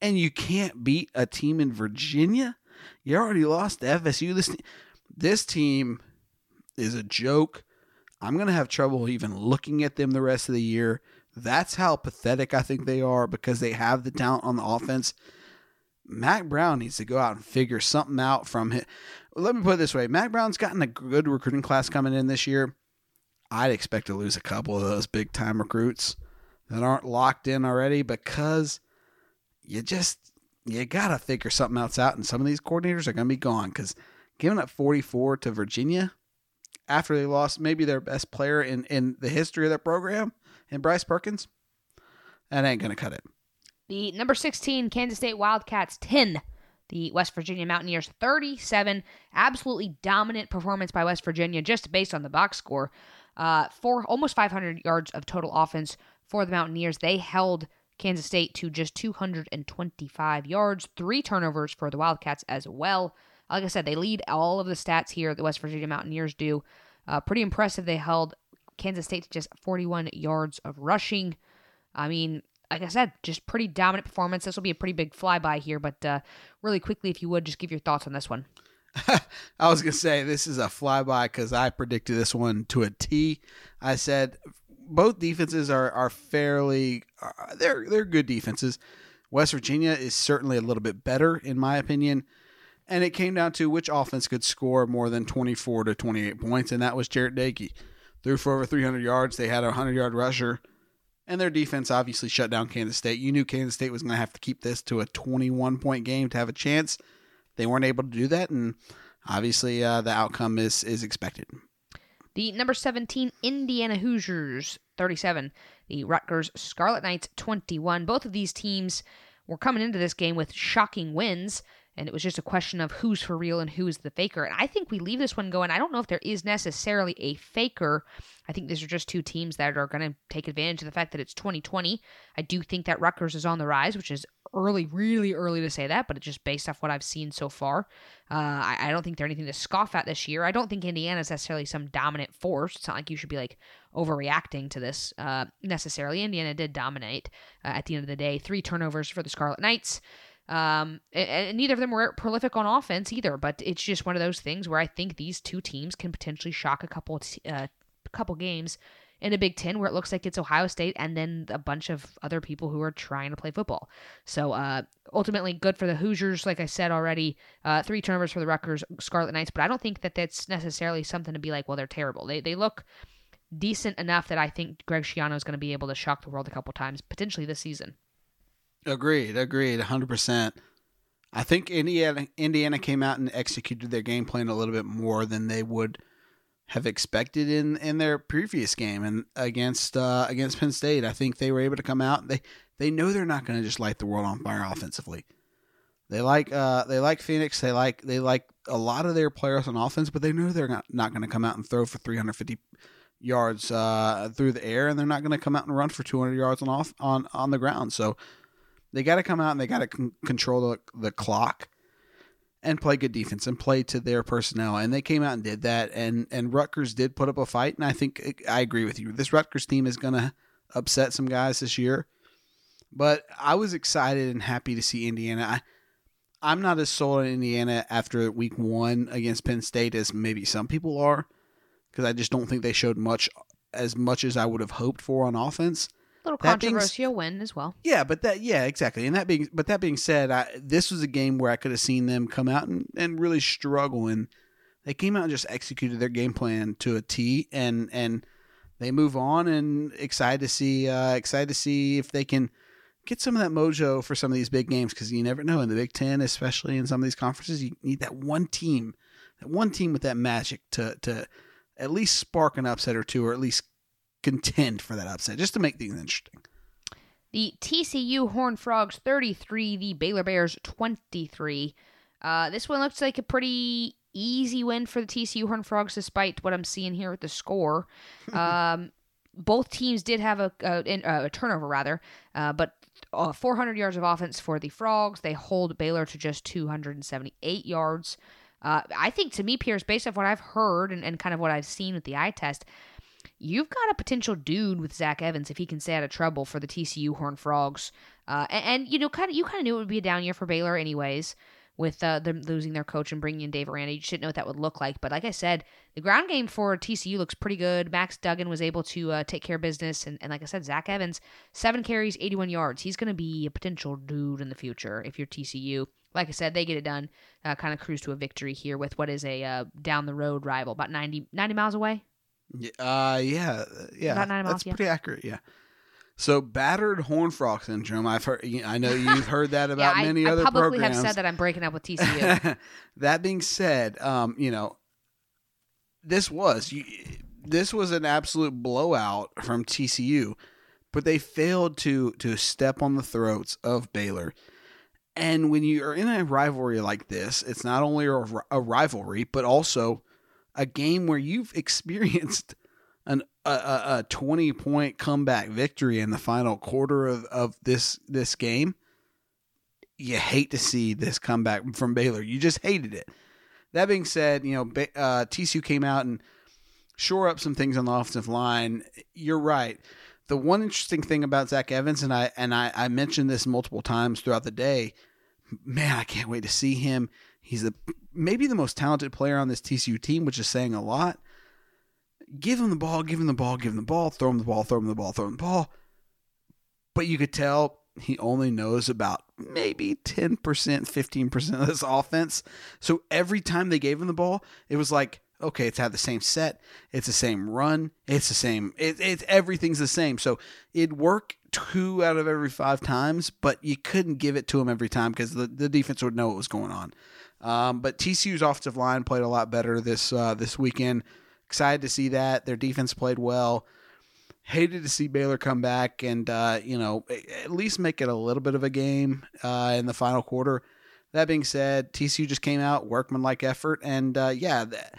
And you can't beat a team in Virginia. You already lost to FSU. This this team is a joke. I'm going to have trouble even looking at them the rest of the year. That's how pathetic I think they are because they have the talent on the offense. Mack Brown needs to go out and figure something out from him. Let me put it this way Mack Brown's gotten a good recruiting class coming in this year. I'd expect to lose a couple of those big time recruits that aren't locked in already because you just, you got to figure something else out. And some of these coordinators are going to be gone because giving up 44 to Virginia after they lost maybe their best player in, in the history of their program in Bryce Perkins, that ain't going to cut it. The number 16 Kansas State Wildcats 10. The West Virginia Mountaineers 37. Absolutely dominant performance by West Virginia just based on the box score. Uh, for almost 500 yards of total offense for the Mountaineers. They held Kansas State to just 225 yards, three turnovers for the Wildcats as well. Like I said, they lead all of the stats here. The West Virginia Mountaineers do. Uh, pretty impressive. They held Kansas State to just 41 yards of rushing. I mean, like I said, just pretty dominant performance. This will be a pretty big flyby here, but uh, really quickly, if you would, just give your thoughts on this one. I was gonna say this is a flyby because I predicted this one to a T. I said both defenses are are fairly uh, they're they're good defenses. West Virginia is certainly a little bit better in my opinion, and it came down to which offense could score more than twenty four to twenty eight points, and that was Jarret Doege. Threw for over three hundred yards. They had a hundred yard rusher and their defense obviously shut down Kansas State. You knew Kansas State was going to have to keep this to a 21 point game to have a chance. They weren't able to do that, and obviously uh, the outcome is is expected. The number 17 Indiana Hoosiers 37, the Rutgers Scarlet Knights 21. Both of these teams were coming into this game with shocking wins and it was just a question of who's for real and who's the faker. And I think we leave this one going. I don't know if there is necessarily a faker. I think these are just two teams that are going to take advantage of the fact that it's 2020. I do think that Rutgers is on the rise, which is early, really early to say that, but it's just based off what I've seen so far. Uh, I, I, don't think they're anything to scoff at this year. I don't think Indiana is necessarily some dominant force. It's not like you should be like overreacting to this uh, necessarily. Indiana did dominate uh, at the end of the day. Three turnovers for the Scarlet Knights. Um, and, and, neither of them were prolific on offense either, but it's just one of those things where I think these two teams can potentially shock a couple, uh, couple games in a Big Ten where it looks like it's Ohio State and then a bunch of other people who are trying to play football. So uh, ultimately, good for the Hoosiers, like I said already. Uh, three turnovers for the Rutgers Scarlet Knights, but I don't think that that's necessarily something to be like, well, they're terrible. They they look decent enough that I think Greg Schiano is going to be able to shock the world a couple times, potentially this season. Agreed, agreed, 100%. I think Indiana Indiana came out and executed their game plan a little bit more than they would have expected in, in their previous game and against uh, against Penn State. I think they were able to come out. They they know they're not going to just light the world on fire offensively. They like uh, they like Penix. They like they like a lot of their players on offense, but they know they're not, not going to come out and throw for 350 yards uh, through the air, and they're not going to come out and run for 200 yards on off on on the ground. So they got to come out and they got to con- control the, the clock and play good defense and play to their personnel. And they came out and did that. And and Rutgers did put up a fight. And I think I agree with you. This Rutgers team is going to upset some guys this year. But I was excited and happy to see Indiana. I, I'm not as sold on Indiana after week one against Penn State as maybe some people are, because I just don't think they showed much as much as I would have hoped for on offense little controversial win as well. Yeah, but that yeah, exactly. And that being but that being said, I, this was a game where I could have seen them come out and, and really struggle and they came out and just executed their game plan to a T and and they move on and excited to see uh, excited to see if they can get some of that mojo for some of these big games because you never know in the Big Ten, especially in some of these conferences, you need that one team, that one team with that magic to to at least spark an upset or two, or at least contend for that upset just to make things interesting. The TCU Horned Frogs 33, the Baylor Bears 23. Uh, this one looks like a pretty easy win for the TCU Horned Frogs, despite what I'm seeing here with the score. um, both teams did have a, a, a turnover, rather, uh, but uh, 400 yards of offense for the Frogs. They hold Baylor to just 278 yards. Uh, I think to me, Pierce, based off what I've heard and, and kind of what I've seen with the eye test, you've got a potential dude with Zach Evans if he can stay out of trouble for the TCU Horned Frogs. Uh, and, and, you know, kind of you kind of knew it would be a down year for Baylor, anyways with uh, them losing their coach and bringing in Dave Aranda. You didn't know what that would look like. But like I said, the ground game for TCU looks pretty good. Max Duggan was able to uh, take care of business. And, and like I said, Zach Evans, seven carries, 81 yards. He's going to be a potential dude in the future if you're TCU. Like I said, they get it done, uh, kind of cruise to a victory here with what is a uh, down the road rival, about 90, 90 miles away. Uh, yeah, yeah. About 90 miles, That's yeah. pretty accurate, yeah. So battered horn frog syndrome. I've heard. I know you've heard that about yeah, many I, other I publicly programs. have said that I'm breaking up with TCU. that being said, um, you know, this was you, this was an absolute blowout from TCU, but they failed to to step on the throats of Baylor. And when you are in a rivalry like this, it's not only a, a rivalry, but also a game where you've experienced an a, a, a 20 point comeback victory in the final quarter of, of this this game you hate to see this comeback from Baylor. You just hated it. That being said, you know, uh, TCU came out and shore up some things on the offensive line. You're right. The one interesting thing about Zach Evans, and I and I, I mentioned this multiple times throughout the day, man, I can't wait to see him. He's the maybe the most talented player on this TCU team, which is saying a lot. Give him the ball, give him the ball, give him the ball, throw him the ball, throw him the ball, throw him the ball. But you could tell he only knows about maybe 10%, 15% of this offense. So every time they gave him the ball, it was like, okay, it's had the same set, it's the same run, it's the same, it, it's everything's the same. So it'd work two out of every five times, but you couldn't give it to him every time because the, the defense would know what was going on. Um, but TCU's offensive line played a lot better this uh, this weekend. Excited to see that their defense played well hated to see Baylor come back and uh, you know at least make it a little bit of a game uh, in the final quarter. That being said, TCU just came out workmanlike effort, and uh, yeah, that,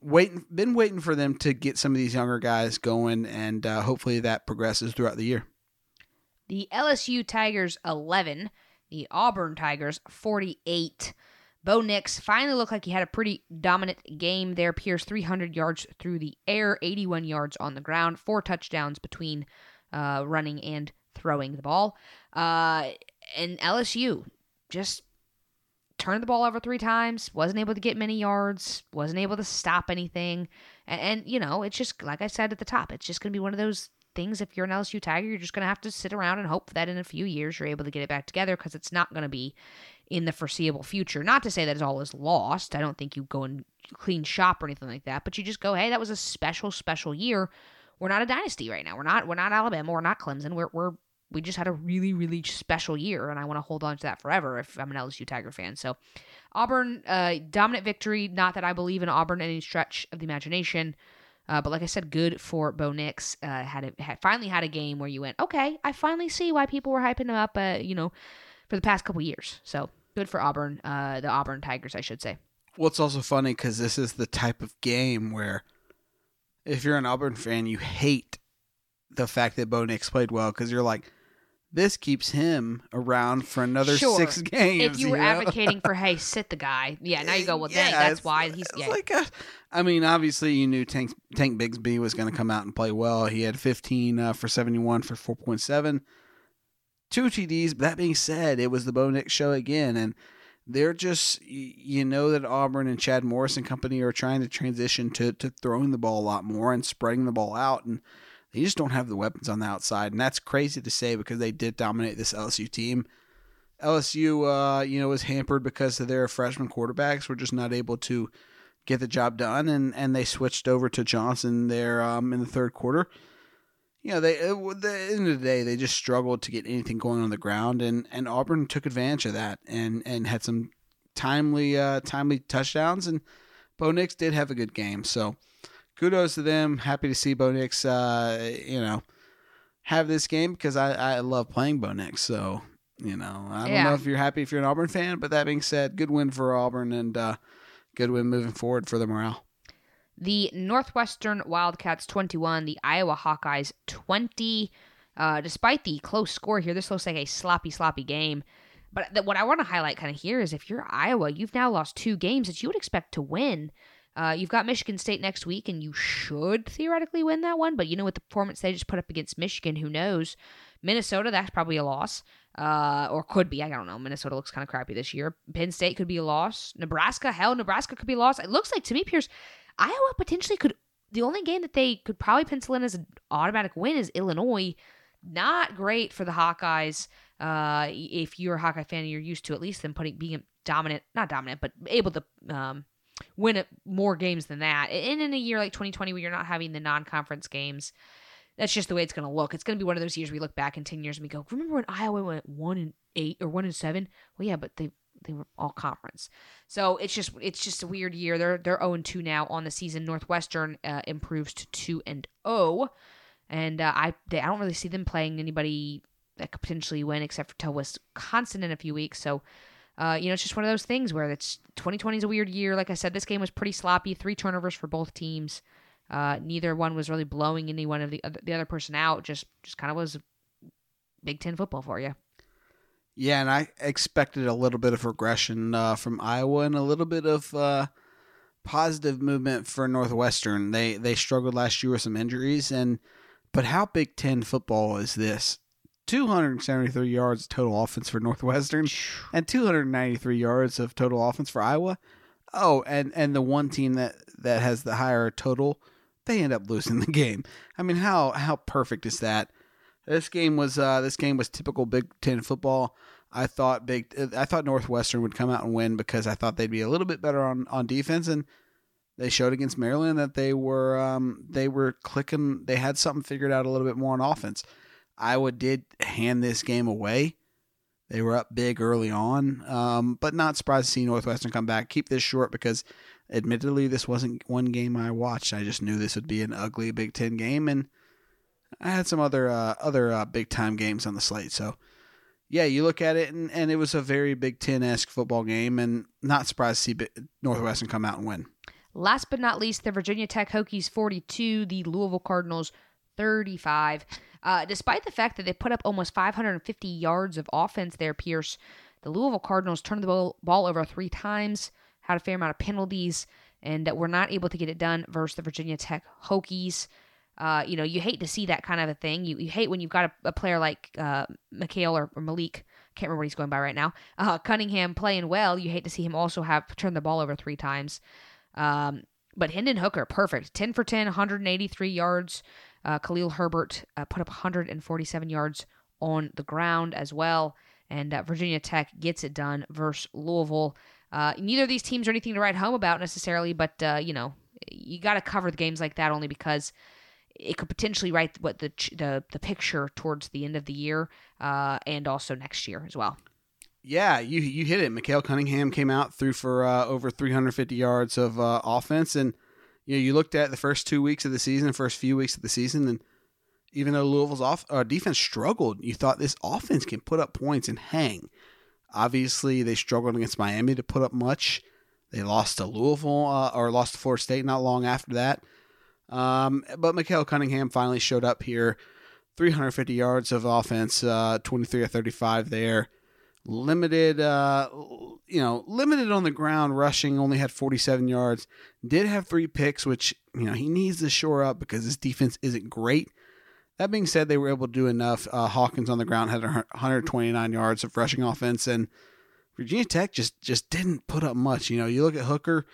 waiting been waiting for them to get some of these younger guys going, and uh, hopefully that progresses throughout the year. The LSU Tigers 11, the Auburn Tigers 48. Bo Nix finally looked like he had a pretty dominant game there. Pierce 300 yards through the air, 81 yards on the ground, four touchdowns between uh, running and throwing the ball. Uh, and LSU just turned the ball over three times, wasn't able to get many yards, wasn't able to stop anything. And, and you know, it's just, like I said at the top, it's just going to be one of those things. If you're an LSU Tiger, you're just going to have to sit around and hope that in a few years you're able to get it back together because it's not going to be in the foreseeable future. Not to say that it's all is lost. I don't think you go and clean shop or anything like that, but you just go, hey, that was a special, special year. We're not a dynasty right now. We're not. We're not Alabama. We're not Clemson. We're we're we just had a really, really special year, and I want to hold on to that forever if I'm an LSU Tiger fan. So, Auburn, uh, dominant victory. Not that I believe in Auburn any stretch of the imagination. Uh, but like I said, good for Bo Nix. Uh, had, a, had finally had a game where you went, okay, I finally see why people were hyping him up. Uh, you know, for the past couple years. So good for Auburn, uh, the Auburn Tigers, I should say. Well, it's also funny because this is the type of game where, if you're an Auburn fan, you hate the fact that Bo Nix played well because you're like, this keeps him around for another Sure. six games. If you were know? advocating for, hey, sit the guy, yeah, now you go, well, dang, Yeah, that's why he's. it's Yeah, like a, I mean, obviously you knew Tank Tank Bigsby was going to come out and play well. He had 15 uh, for 71 for 4.7, two TDs. But that being said, it was the Bo Nix show again, and they're just you know that Auburn and Chad Morris and company are trying to transition to to throwing the ball a lot more and spreading the ball out and. They just don't have the weapons on the outside, and that's crazy to say because they did dominate this LSU team. LSU, uh, you know, was hampered because of their freshman quarterbacks were just not able to get the job done, and, and they switched over to Johnson there um, in the third quarter. You know, they at the end of the day they just struggled to get anything going on the ground, and, and Auburn took advantage of that and, and had some timely uh, timely touchdowns, and Bo Nix did have a good game, so kudos to them. Happy to see Bo Nix, uh, you know, have this game because I, I love playing Bo Nix. So, you know, I don't Yeah. know if you're happy if you're an Auburn fan, but that being said, good win for Auburn and uh, good win moving forward for the morale. The Northwestern Wildcats 21, the Iowa Hawkeyes 20. Uh, despite the close score here, this looks like a sloppy, sloppy game. But th- what I want to highlight kind of here is if you're Iowa, you've now lost two games that you would expect to win. Uh, you've got Michigan State next week, and you should theoretically win that one. But you know, with the performance they just put up against Michigan, who knows? Minnesota, that's probably a loss, uh, or could be. I don't know. Minnesota looks kind of crappy this year. Penn State could be a loss. Nebraska, hell, Nebraska could be a loss. It looks like to me, Pierce, Iowa potentially could. The only game that they could probably pencil in as an automatic win is Illinois. Not great for the Hawkeyes. Uh, if you're a Hawkeye fan, you're used to at least them putting being dominant, not dominant, but able to um, win it more games than that. And in a year like 2020, where you're not having the non-conference games, that's just the way it's going to look. It's going to be one of those years we look back in 10 years and we go, remember when Iowa went one and eight or one and seven? Well, yeah, but they they were all conference. So it's just it's just a weird year. They're they're 0 2 now on the season. Northwestern uh, improves to 2 and 0, and uh, I they, I don't really see them playing anybody that could potentially win except for tell Wisconsin in a few weeks. So. Uh, you know, it's just one of those things where it's 2020 is a weird year. Like I said, this game was pretty sloppy. Three turnovers for both teams. Uh, neither one was really blowing any one of the other, the other person out. Just just kind of was Big Ten football for you. Yeah, and I expected a little bit of regression uh, from Iowa and a little bit of uh, positive movement for Northwestern. They they struggled last year with some injuries, and but how Big Ten football is this? 273 yards total offense for Northwestern and 293 yards of total offense for Iowa. Oh, and and the one team that that has the higher total, they end up losing the game. I mean, how how perfect is that? This game was uh, this game was typical Big Ten football. I thought big I thought Northwestern would come out and win because I thought they'd be a little bit better on, on defense and they showed against Maryland that they were um, they were clicking they had something figured out a little bit more on offense. Iowa did hand this game away. They were up big early on, um, but not surprised to see Northwestern come back. Keep this short because, admittedly, this wasn't one game I watched. I just knew this would be an ugly Big Ten game, and I had some other uh, other uh, big time games on the slate. So, yeah, you look at it, and, and it was a very Big Ten esque football game, and not surprised to see Northwestern come out and win. Last but not least, the Virginia Tech Hokies 42, the Louisville Cardinals 35. Uh, despite the fact that they put up almost 550 yards of offense there, Pierce, the Louisville Cardinals turned the ball, ball over three times, had a fair amount of penalties, and were not able to get it done versus the Virginia Tech Hokies. Uh, you know, you hate to see that kind of a thing. You, you hate when you've got a, a player like uh, Mikhail or, or Malik, can't remember what he's going by right now, uh, Cunningham playing well. You hate to see him also have turned the ball over three times. Um, but Hendon Hooker, perfect. 10 for 10, 183 yards. Uh, Khalil Herbert uh, put up 147 yards on the ground as well. And uh, Virginia Tech gets it done versus Louisville. Uh, neither of these teams are anything to write home about necessarily, but, uh, you know, you got to cover the games like that only because it could potentially write what the the, the picture towards the end of the year uh, and also next year as well. Yeah, you you hit it. Mikhail Cunningham came out through for over 350 yards of offense, and you know you looked at the first two weeks of the season, the first few weeks of the season, and even though Louisville's off uh, defense struggled, you thought this offense can put up points and hang. Obviously, they struggled against Miami to put up much. They lost to Louisville uh, or lost to Florida State not long after that. Um, but Mikhail Cunningham finally showed up here. 350 yards of offense, uh, 23 or 35 there. Limited, uh, you know, limited on the ground rushing, only had 47 yards. Did have three picks, which, you know, he needs to shore up because his defense isn't great. That being said, they were able to do enough. Uh, Hawkins on the ground had 129 yards of rushing offense, and Virginia Tech just just didn't put up much. You know, you look at Hooker,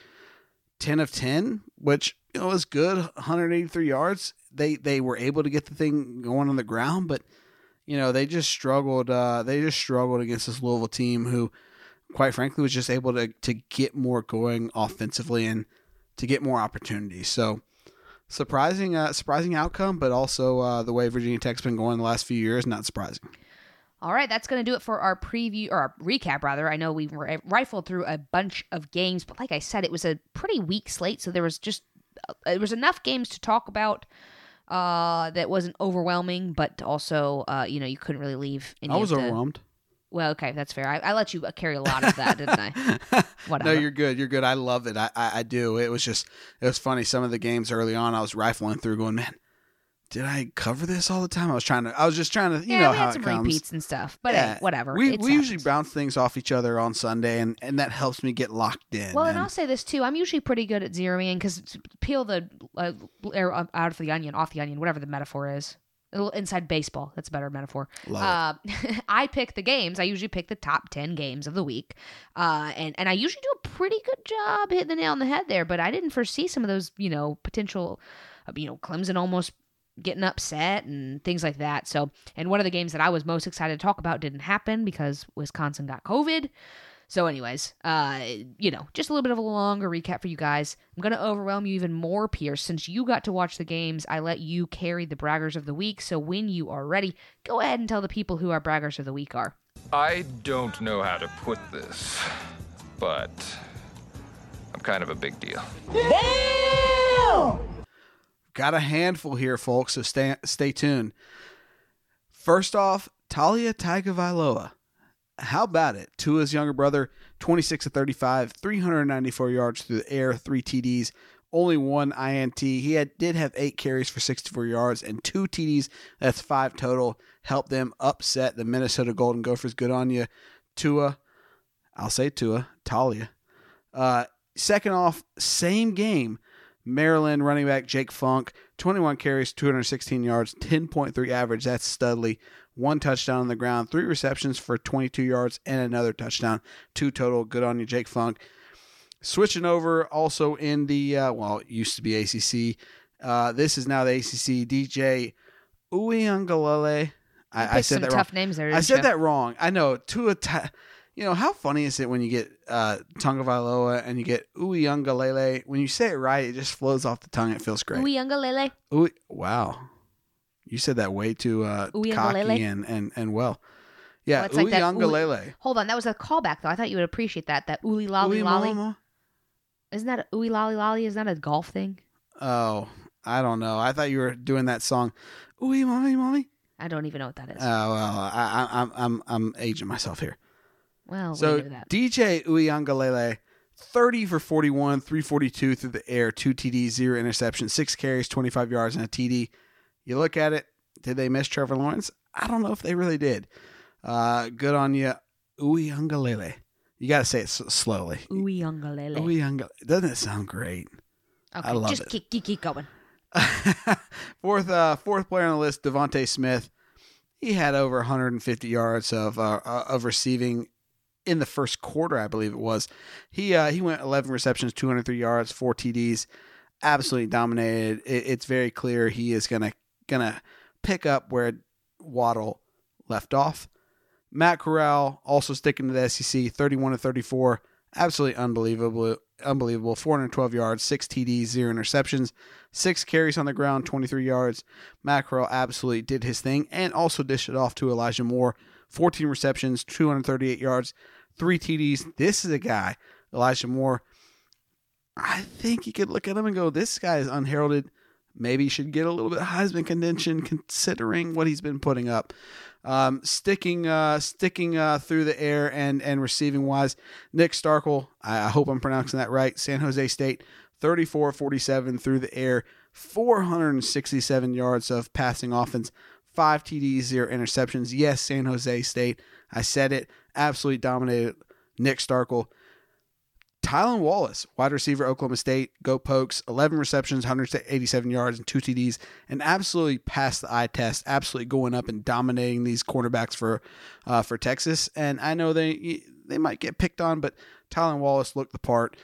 10 of 10, which you know was good, 183 yards. They they were able to get the thing going on the ground, but you know they just struggled. Uh, they just struggled against this Louisville team, who, quite frankly, was just able to to get more going offensively and to get more opportunities. So surprising, uh, surprising outcome, but also uh, the way Virginia Tech's been going the last few years, not surprising. All right, that's going to do it for our preview or our recap, rather. I know we ri- rifled through a bunch of games, but like I said, it was a pretty weak slate, so there was just uh, there was enough games to talk about. Uh, that wasn't overwhelming, but also, uh, you know, you couldn't really leave. Any I was of the, overwhelmed. Well, okay, that's fair. I, I let you carry a lot of that, didn't I? Whatever. no, you're good. You're good. I love it. I, I, I do. It was just, it was funny. Some of the games early on, I was rifling through, going, man, did I cover this all the time? I was trying to. I was just trying to. You yeah, know we how had some it comes. repeats and stuff, but Yeah. hey, whatever. We we usually bounce things off each other on Sunday, and and that helps me get locked in. Well, and and I'll say this too. I'm usually pretty good at zeroing because peel the uh, air out of the onion, off the onion, whatever the metaphor is. Inside baseball. That's a better metaphor. Love uh, I pick the games. I usually pick the top ten games of the week, uh, and and I usually do a pretty good job hitting the nail on the head there. But I didn't foresee some of those, you know, potential, uh, you know, Clemson almost getting upset and things like that. So, and one of the games that I was most excited to talk about didn't happen because Wisconsin got COVID. So, anyways, uh, you know, just a little bit of a longer recap for you guys. I'm gonna overwhelm you even more, Pierce, since you got to watch the games. I let you carry the braggers of the week. So, when you are ready, go ahead and tell the people who our braggers of the week are. I don't know how to put this, but I'm kind of a big deal. Got a handful here, folks, so stay, stay tuned. First off, Talia Tagovailoa. How about it? Tua's younger brother, 26 to 35, 394 yards through the air, three TDs, only one INT. He had did have eight carries for 64 yards and two TDs. That's five total. Helped them upset the Minnesota Golden Gophers. Good on you, Tua. I'll say Tua, Talia. Uh, second off, same game. Maryland running back Jake Funk, 21 carries, 216 yards, 10.3 average. That's Studley. One touchdown on the ground, three receptions for 22 yards, and another touchdown. Two total. Good on you, Jake Funk. Switching over also in the, uh, well, it used to be ACC. Uh, this is now the ACC. DJ Uiangalele. I, I said some that tough wrong. names there. I said you? that wrong. I know. Tua, ta- you know how funny is it when you get uh, Tonga and you get Uiangalele? When you say it right, it just flows off the tongue. It feels great. Uiangalele. Ui, wow, you said that way too uh, cocky and, and and well. Yeah, Well, it's like that Uiangalele. Hold on, that was a callback though. I thought you would appreciate that. That ooly lolly lolly. Isn't that a ooey lolly lolly? Isn't that a golf thing? Oh, I don't know. I thought you were doing that song. Ooey, mommy, mommy. I don't even know what that is. Oh well, I, I, I'm I'm I'm aging myself here. Well, So. DJ Uyangalele, 30 for 41, 342 through the air, two TDs, zero interceptions, six carries, 25 yards, and a TD. You look at it, did they miss Trevor Lawrence? I don't know if they really did. Uh, good on you, Uyangalele. You got to say it s- slowly. Uiangalele. Uyangalele. Doesn't it sound great? Okay, I love just it. Keep, keep, keep going. fourth, uh, fourth player on the list, DeVonta Smith. He had over 150 yards of uh, uh, of receiving in the first quarter, I believe it was. He uh, he went 11 receptions, 203 yards, four TDs. Absolutely dominated. It, it's very clear he is gonna gonna pick up where Waddle left off. Matt Corral also sticking to the SEC, 31 to 34. Absolutely unbelievable. Unbelievable. 412 yards, six TDs, zero interceptions, six carries on the ground, 23 yards. Matt Corral absolutely did his thing and also dished it off to Elijah Moore. 14 receptions, 238 yards, three TDs. This is a guy, Elijah Moore. I think you could look at him and go, this guy is unheralded. Maybe he should get a little bit Heisman contention considering what he's been putting up. Um, sticking uh, sticking uh, through the air and and receiving wise, Nick Starkel. I, I hope I'm pronouncing that right. San Jose State, 34-47 through the air, 467 yards of passing offense, five TDs, zero interceptions. Yes, San Jose State. I said it. Absolutely dominated Nick Starkel. Tylan Wallace, wide receiver, Oklahoma State, go pokes, 11 receptions, 187 yards, and two TDs, and absolutely passed the eye test. Absolutely going up and dominating these cornerbacks for uh, for Texas. And I know they they might get picked on, but Tylan Wallace looked the part.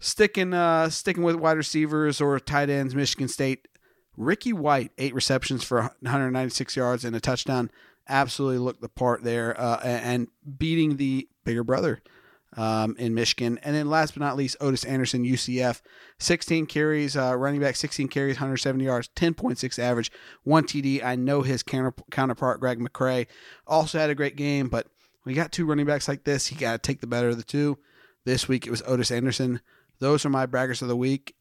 Sticking uh, sticking with wide receivers or tight ends, Michigan State. Ricky White, eight receptions for 196 yards and a touchdown. Absolutely looked the part there, uh, and beating the bigger brother um, in Michigan. And then last but not least, Otis Anderson, UCF, 16 carries, uh, running back, 16 carries, 170 yards, 10.6 average, one TD. I know his counter- counterpart, Greg McCrae, also had a great game, but we got two running backs like this. You got to take the better of the two. This week it was Otis Anderson. Those are my braggers of the week.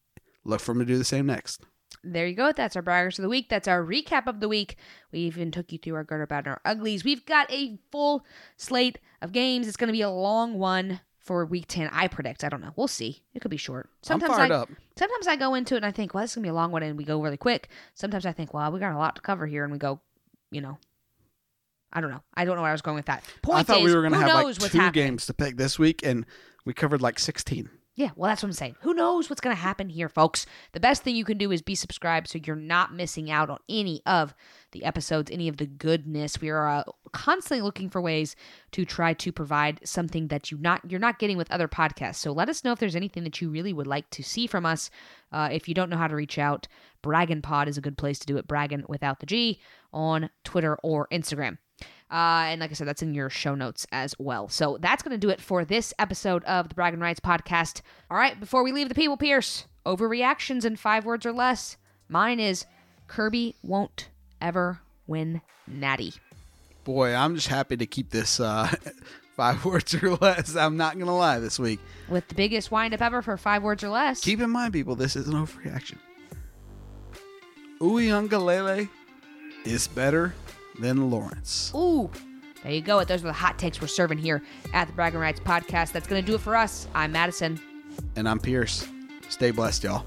Look for him to do the same next. There you go. That's our braggers of the week. That's our recap of the week. We even took you through our good, our bad, and our uglies. We've got a full slate of games. It's going to be a long one for week 10. I predict. I don't know. We'll see. It could be short. Sometimes I, up. Sometimes I go into it and I think, well, this is going to be a long one and we go really quick. Sometimes I think, well, we got a lot to cover here and we go, you know, I don't know. I don't know where I was going with that. Point I thought is, we were going to have like two happening? games to pick this week, and we covered like 16. Yeah, well, that's what I'm saying. Who knows what's going to happen here, folks? The best thing you can do is be subscribed so you're not missing out on any of the episodes, any of the goodness. We are uh, constantly looking for ways to try to provide something that you not you're not getting with other podcasts. So let us know if there's anything that you really would like to see from us. Uh, if you don't know how to reach out, Braggin Pod is a good place to do it. Braggin without the G on Twitter or Instagram. Uh, and like I said, that's in your show notes as well. So that's going to do it for this episode of the Bragging Rights podcast. All right, before we leave the people, Pierce, overreactions in five words or less. Mine is Kirby won't ever win Natty. Boy, I'm just happy to keep this uh, five words or less. I'm not going to lie this week. With the biggest windup ever for five words or less. Keep in mind, people, this is an overreaction. Uiagalelei is better than Lawrence. Ooh, there you go. Those are the hot takes we're serving here at the Bragging Rights podcast. That's going to do it for us. I'm Madison. And I'm Pierce. Stay blessed, y'all.